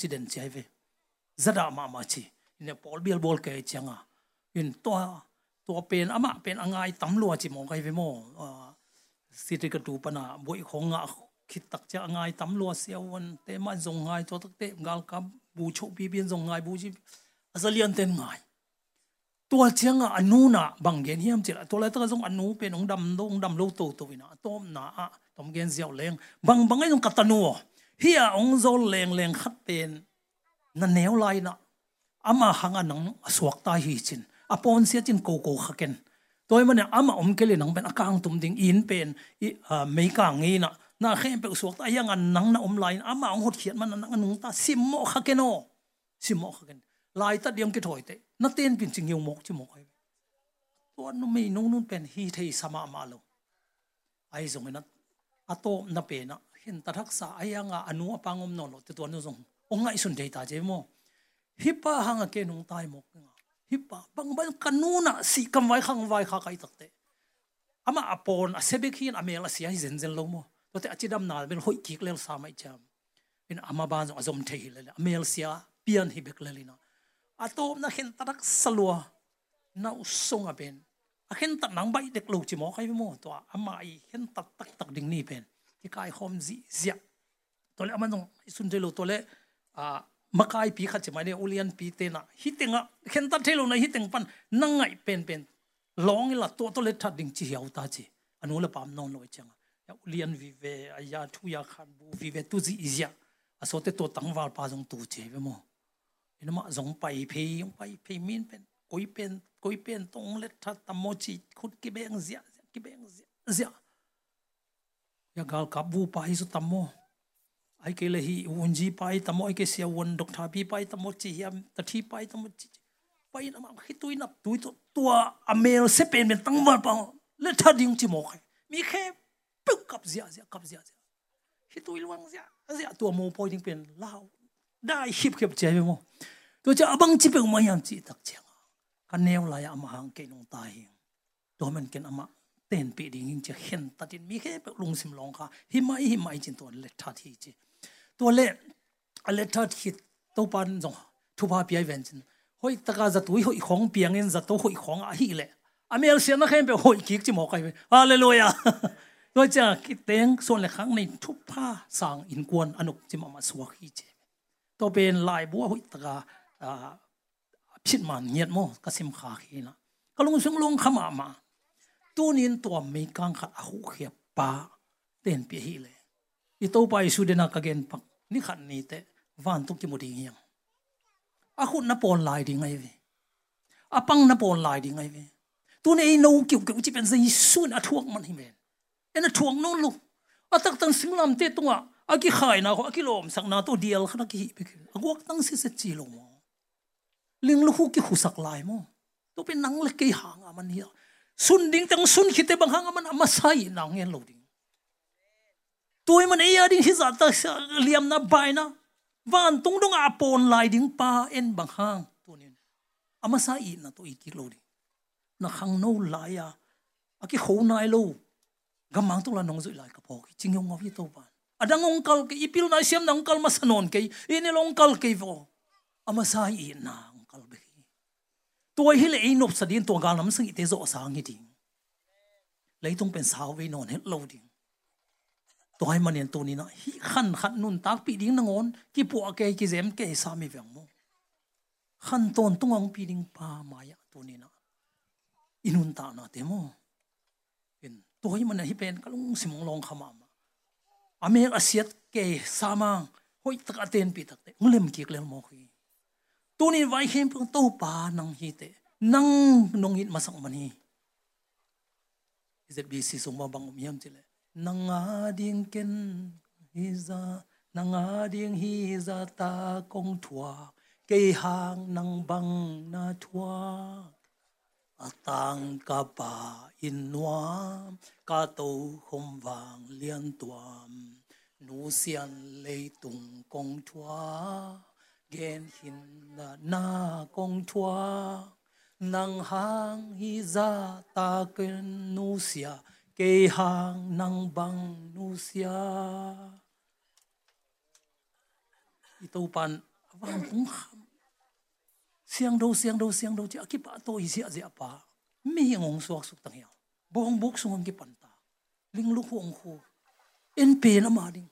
จิเดนเชฟจะด่ามามาชีเนี่ยปอลเบียลบอลเกยเจียงอะอินตัวตัวเป็นอามาเป็นอ่างไงตำลัวจิมองไกไปโมอ่าสิทธิกระตูปนาบุยของอะคิดตักจะอ่างไง ตมเกนเสียวเลงบางบางไอ้ตรงกัตนัวเฮียองโซแรงแรงขัดเป็นนั่นแนวไลน่ะอามาหังอันนังสวกตาฮีจินอปอนเสียจินโกโก้ขักเกนตัวมันเนี่ยอามาอมเกลี่ยนังเป็นอากางตุ่มดิ่งอินเป็นอีไม่กางงี้น่ะน่าเข้มเป็นสวกตายังอันนังน่ะอมไลน์อามาองหดเขียนมันนังอันนุ่งตาซิมโมขักเกนโอซิมโมขักเกนไลตัดเดียมกิถอยเตะนัตเต้นเป็นจิงยงมกจิมกไอตัวนุ่นไม่นุ่นนู้นเป็นฮีเทสมามาลงไอ้สงนั้น ato na pe na hin ta thak sa ayanga anu apangom no lo te to nu zong ongai sun dei ta je mo hipa hanga ke nung tai mok nga hipa bang bang kanuna si kam vai khang vai kha kai takte ama apon a sebek hin amela sia hi zen zen lo mo to te achidam nal ben hoi kik lel sa mai cham in ama ban zo azom the hi le amel sia pian hi bek lelina atom na hen tarak salwa na เห็นตัดหนังใบเด็กลูกจิมอใครไม่มอตัวอามาอีเห็นตัดตักตักดิ่งนี่เป็นที่กายหอมจีเสียตัวเล็กมันตรงสุนทรีโลตัวเล็กอ่ามายกปีขัดจิมาเนี่ยอุลียนปีเตนะฮิตเองะเห็นตัดเทโลนะฮิตเองปันนั่งไงเป็นเป็นร้องละตัวตัวเล็กทัดดิ่งจีเหี่ยวตาจีอันนู้นละปามนอนลอยจังอะอุลียนวิเวอายาทุยาขันบูวิเวตุจีอีเสียอสอเตตัวตั้งวาลปาจงตูเจไปมอนั่นมาจงไปเพยงไปเพยมินเป็น koi pen koi pen tong le that tam mo chi khut ki beng zia ki beng zia zia ya gal kap bu pa hi su tam mo ai ke le hi unji pai tamo ai ke sia won dok tha pi pai tamo chi hiam ta thi pai tamo chi pai na ma khi tui nap tui to tua amel se pen ben tang war pa le tha ding chi mo khai mi khe pu kap zia zia kap zia zia hi tui luang zia zia tua mo poi ding pen lao dai hip khep che mo to cha abang chi pe ma yam chi tak che ka neo la ya ma hang ke nong tai to men ken ama ten pi ding in che hen ta tin mi khe pe lung sim long kha hi mai hi mai chin to le tha thi chi ตัวเล่อเลทัดคิดตัวปันจงทุบาปีไอเวนจินหอยตะกาจะตุยหอยของเปียงเงินจะตัวหอยของอาฮิเล่อเมริกานักเห็นไปหอยกิกจิมอกไปฮาเลลูยาด้วยจ้าคิเตงส่วนเล็กครั้งในทุบผ้าสางอินกวนอนุจิมมาสวกฮิเจตัวเป็นลายบัวหอยตะกา พิษมันเงียดโมก็สิมขาขีนะก็ลงสงลงขมามาตัวนี้ตัวมีกางขัดหูเขียบปาเต้นเปียหีเลยอีโตไปสุดนักเกนปักนี่ขันนี้แต่วันตุกิมุดีเงียงอาคุณนปอนลายดีไงเวอาปังนปอนลายดีไงเวตัวนี้นูเกี่ยวเกี่ยวจะเป็นสิสุวนอทวงมันให้เมนเอ็นอทวงนู้นลูกอาตักตั้งสิงลำเตะตัวอากิขายนะอากิลมสักนาตัวเดียวขนาดกิฮิไปขึ้อากวกตั้งสิเสจีลงมอ ling lu hu ki husak lai mo to pe nang le ki hang aman hi sun ding tang sun khite bang hang aman ama sai nang en lo ding tôi mà ấy đi hi zat ta liam na bai na van tung dong a pon lai ding pa en bang hang tu ni ama sa i na to i ki lo di na khang no lai ya a ki ho nai lo gamang tu la nong zui lai ka po ki ching yong ngawi to ban adang ong kal ke ipil na siam nang kal masanon ke ini long kal ke vo ama sa i na kal be tôi hi le ai nop sa din to ga lam sang i te zo sang hi ding lấy tung pen sao ve non het lo ding toy manin tu ni na hi khan khan nun tak pi ding na ngon ki pu ke ki zem ke sa mi veng mo khan ton tungong pi ding pa ma ya tu ni na inun ta na te mo in toy man hi pen kalung simong long khama ma ame asiat ke samang hoi tak aten pi tak te ngulem ki klem mo khi tunin vai hem pung to pa nang hi te. Nang nong hit masang mani is it bc sung ma bang umiam chile? Nang a ding ken hiza nang a ading hiza ta kong thua. Ke hang nang bang na thua. Atang ka pa in nuam, ka to khom wang lian tuam. Nu sian le tung kong thua gen hin na na kong thua nang hang hi za ta ken nu sia ke hang nang bang nu sia. Ito pan wang pung ham. Siang do siang do siang do chi pa to isi a pa mi ngong suak suk tang ya bong bok sung ki panta ling lu huang hu en pe na ma ding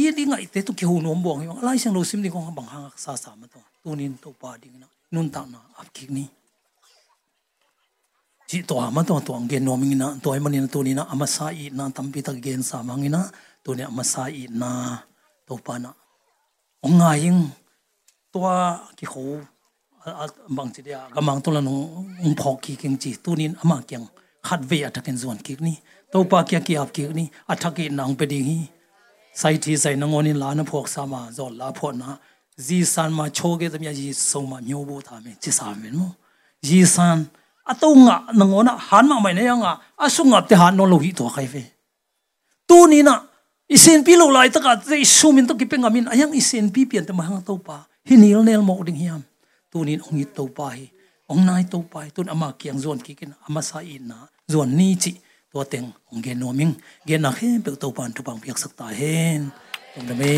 i di ngai te tu ki hu nom bong yo lai siang sim di kong bang hang sa sa ma to tu to pa ding na nun ta na ap ki ni chỉ tòa mà tòa tòa gen nó mình na tòa mình na tu ni na ama sa i na tampi ta gen sa na, tu ni ama sa i na to pa na ong ngai tua ki bang chi dia ga mang to la nong ong phok ki king chi tu ama kyang khat ve atakin zon ki ni to pa kya ki ap ki ni athaki nang pe ding hi ไซทีไซนงอนิลานพวกสามาจอดลาพอนะยีสันมาโชกเกตมียีสงมาโยโบทามิจิสามินโมยีสันอะตุงะนงอนะหันมาไม่เนยงอะอะสุงะเตหันนโลหิตัวใครเฟตูนี่นะอิเซนพีโลไลตะกะเจสุมินตะกิเป็งามินอะยังอิเซนพีเปลี่ยนตะมาหังตปาฮินิลเนลมอกดิงฮิมตูนี่องค์ตปาฮิองนายตปาตุนอมาเกียงจวนกิกินอมาซาอินนะจวนนี้จิ to teng nge no ming ge na hen pe to pan tu pang pyak sakta hen to me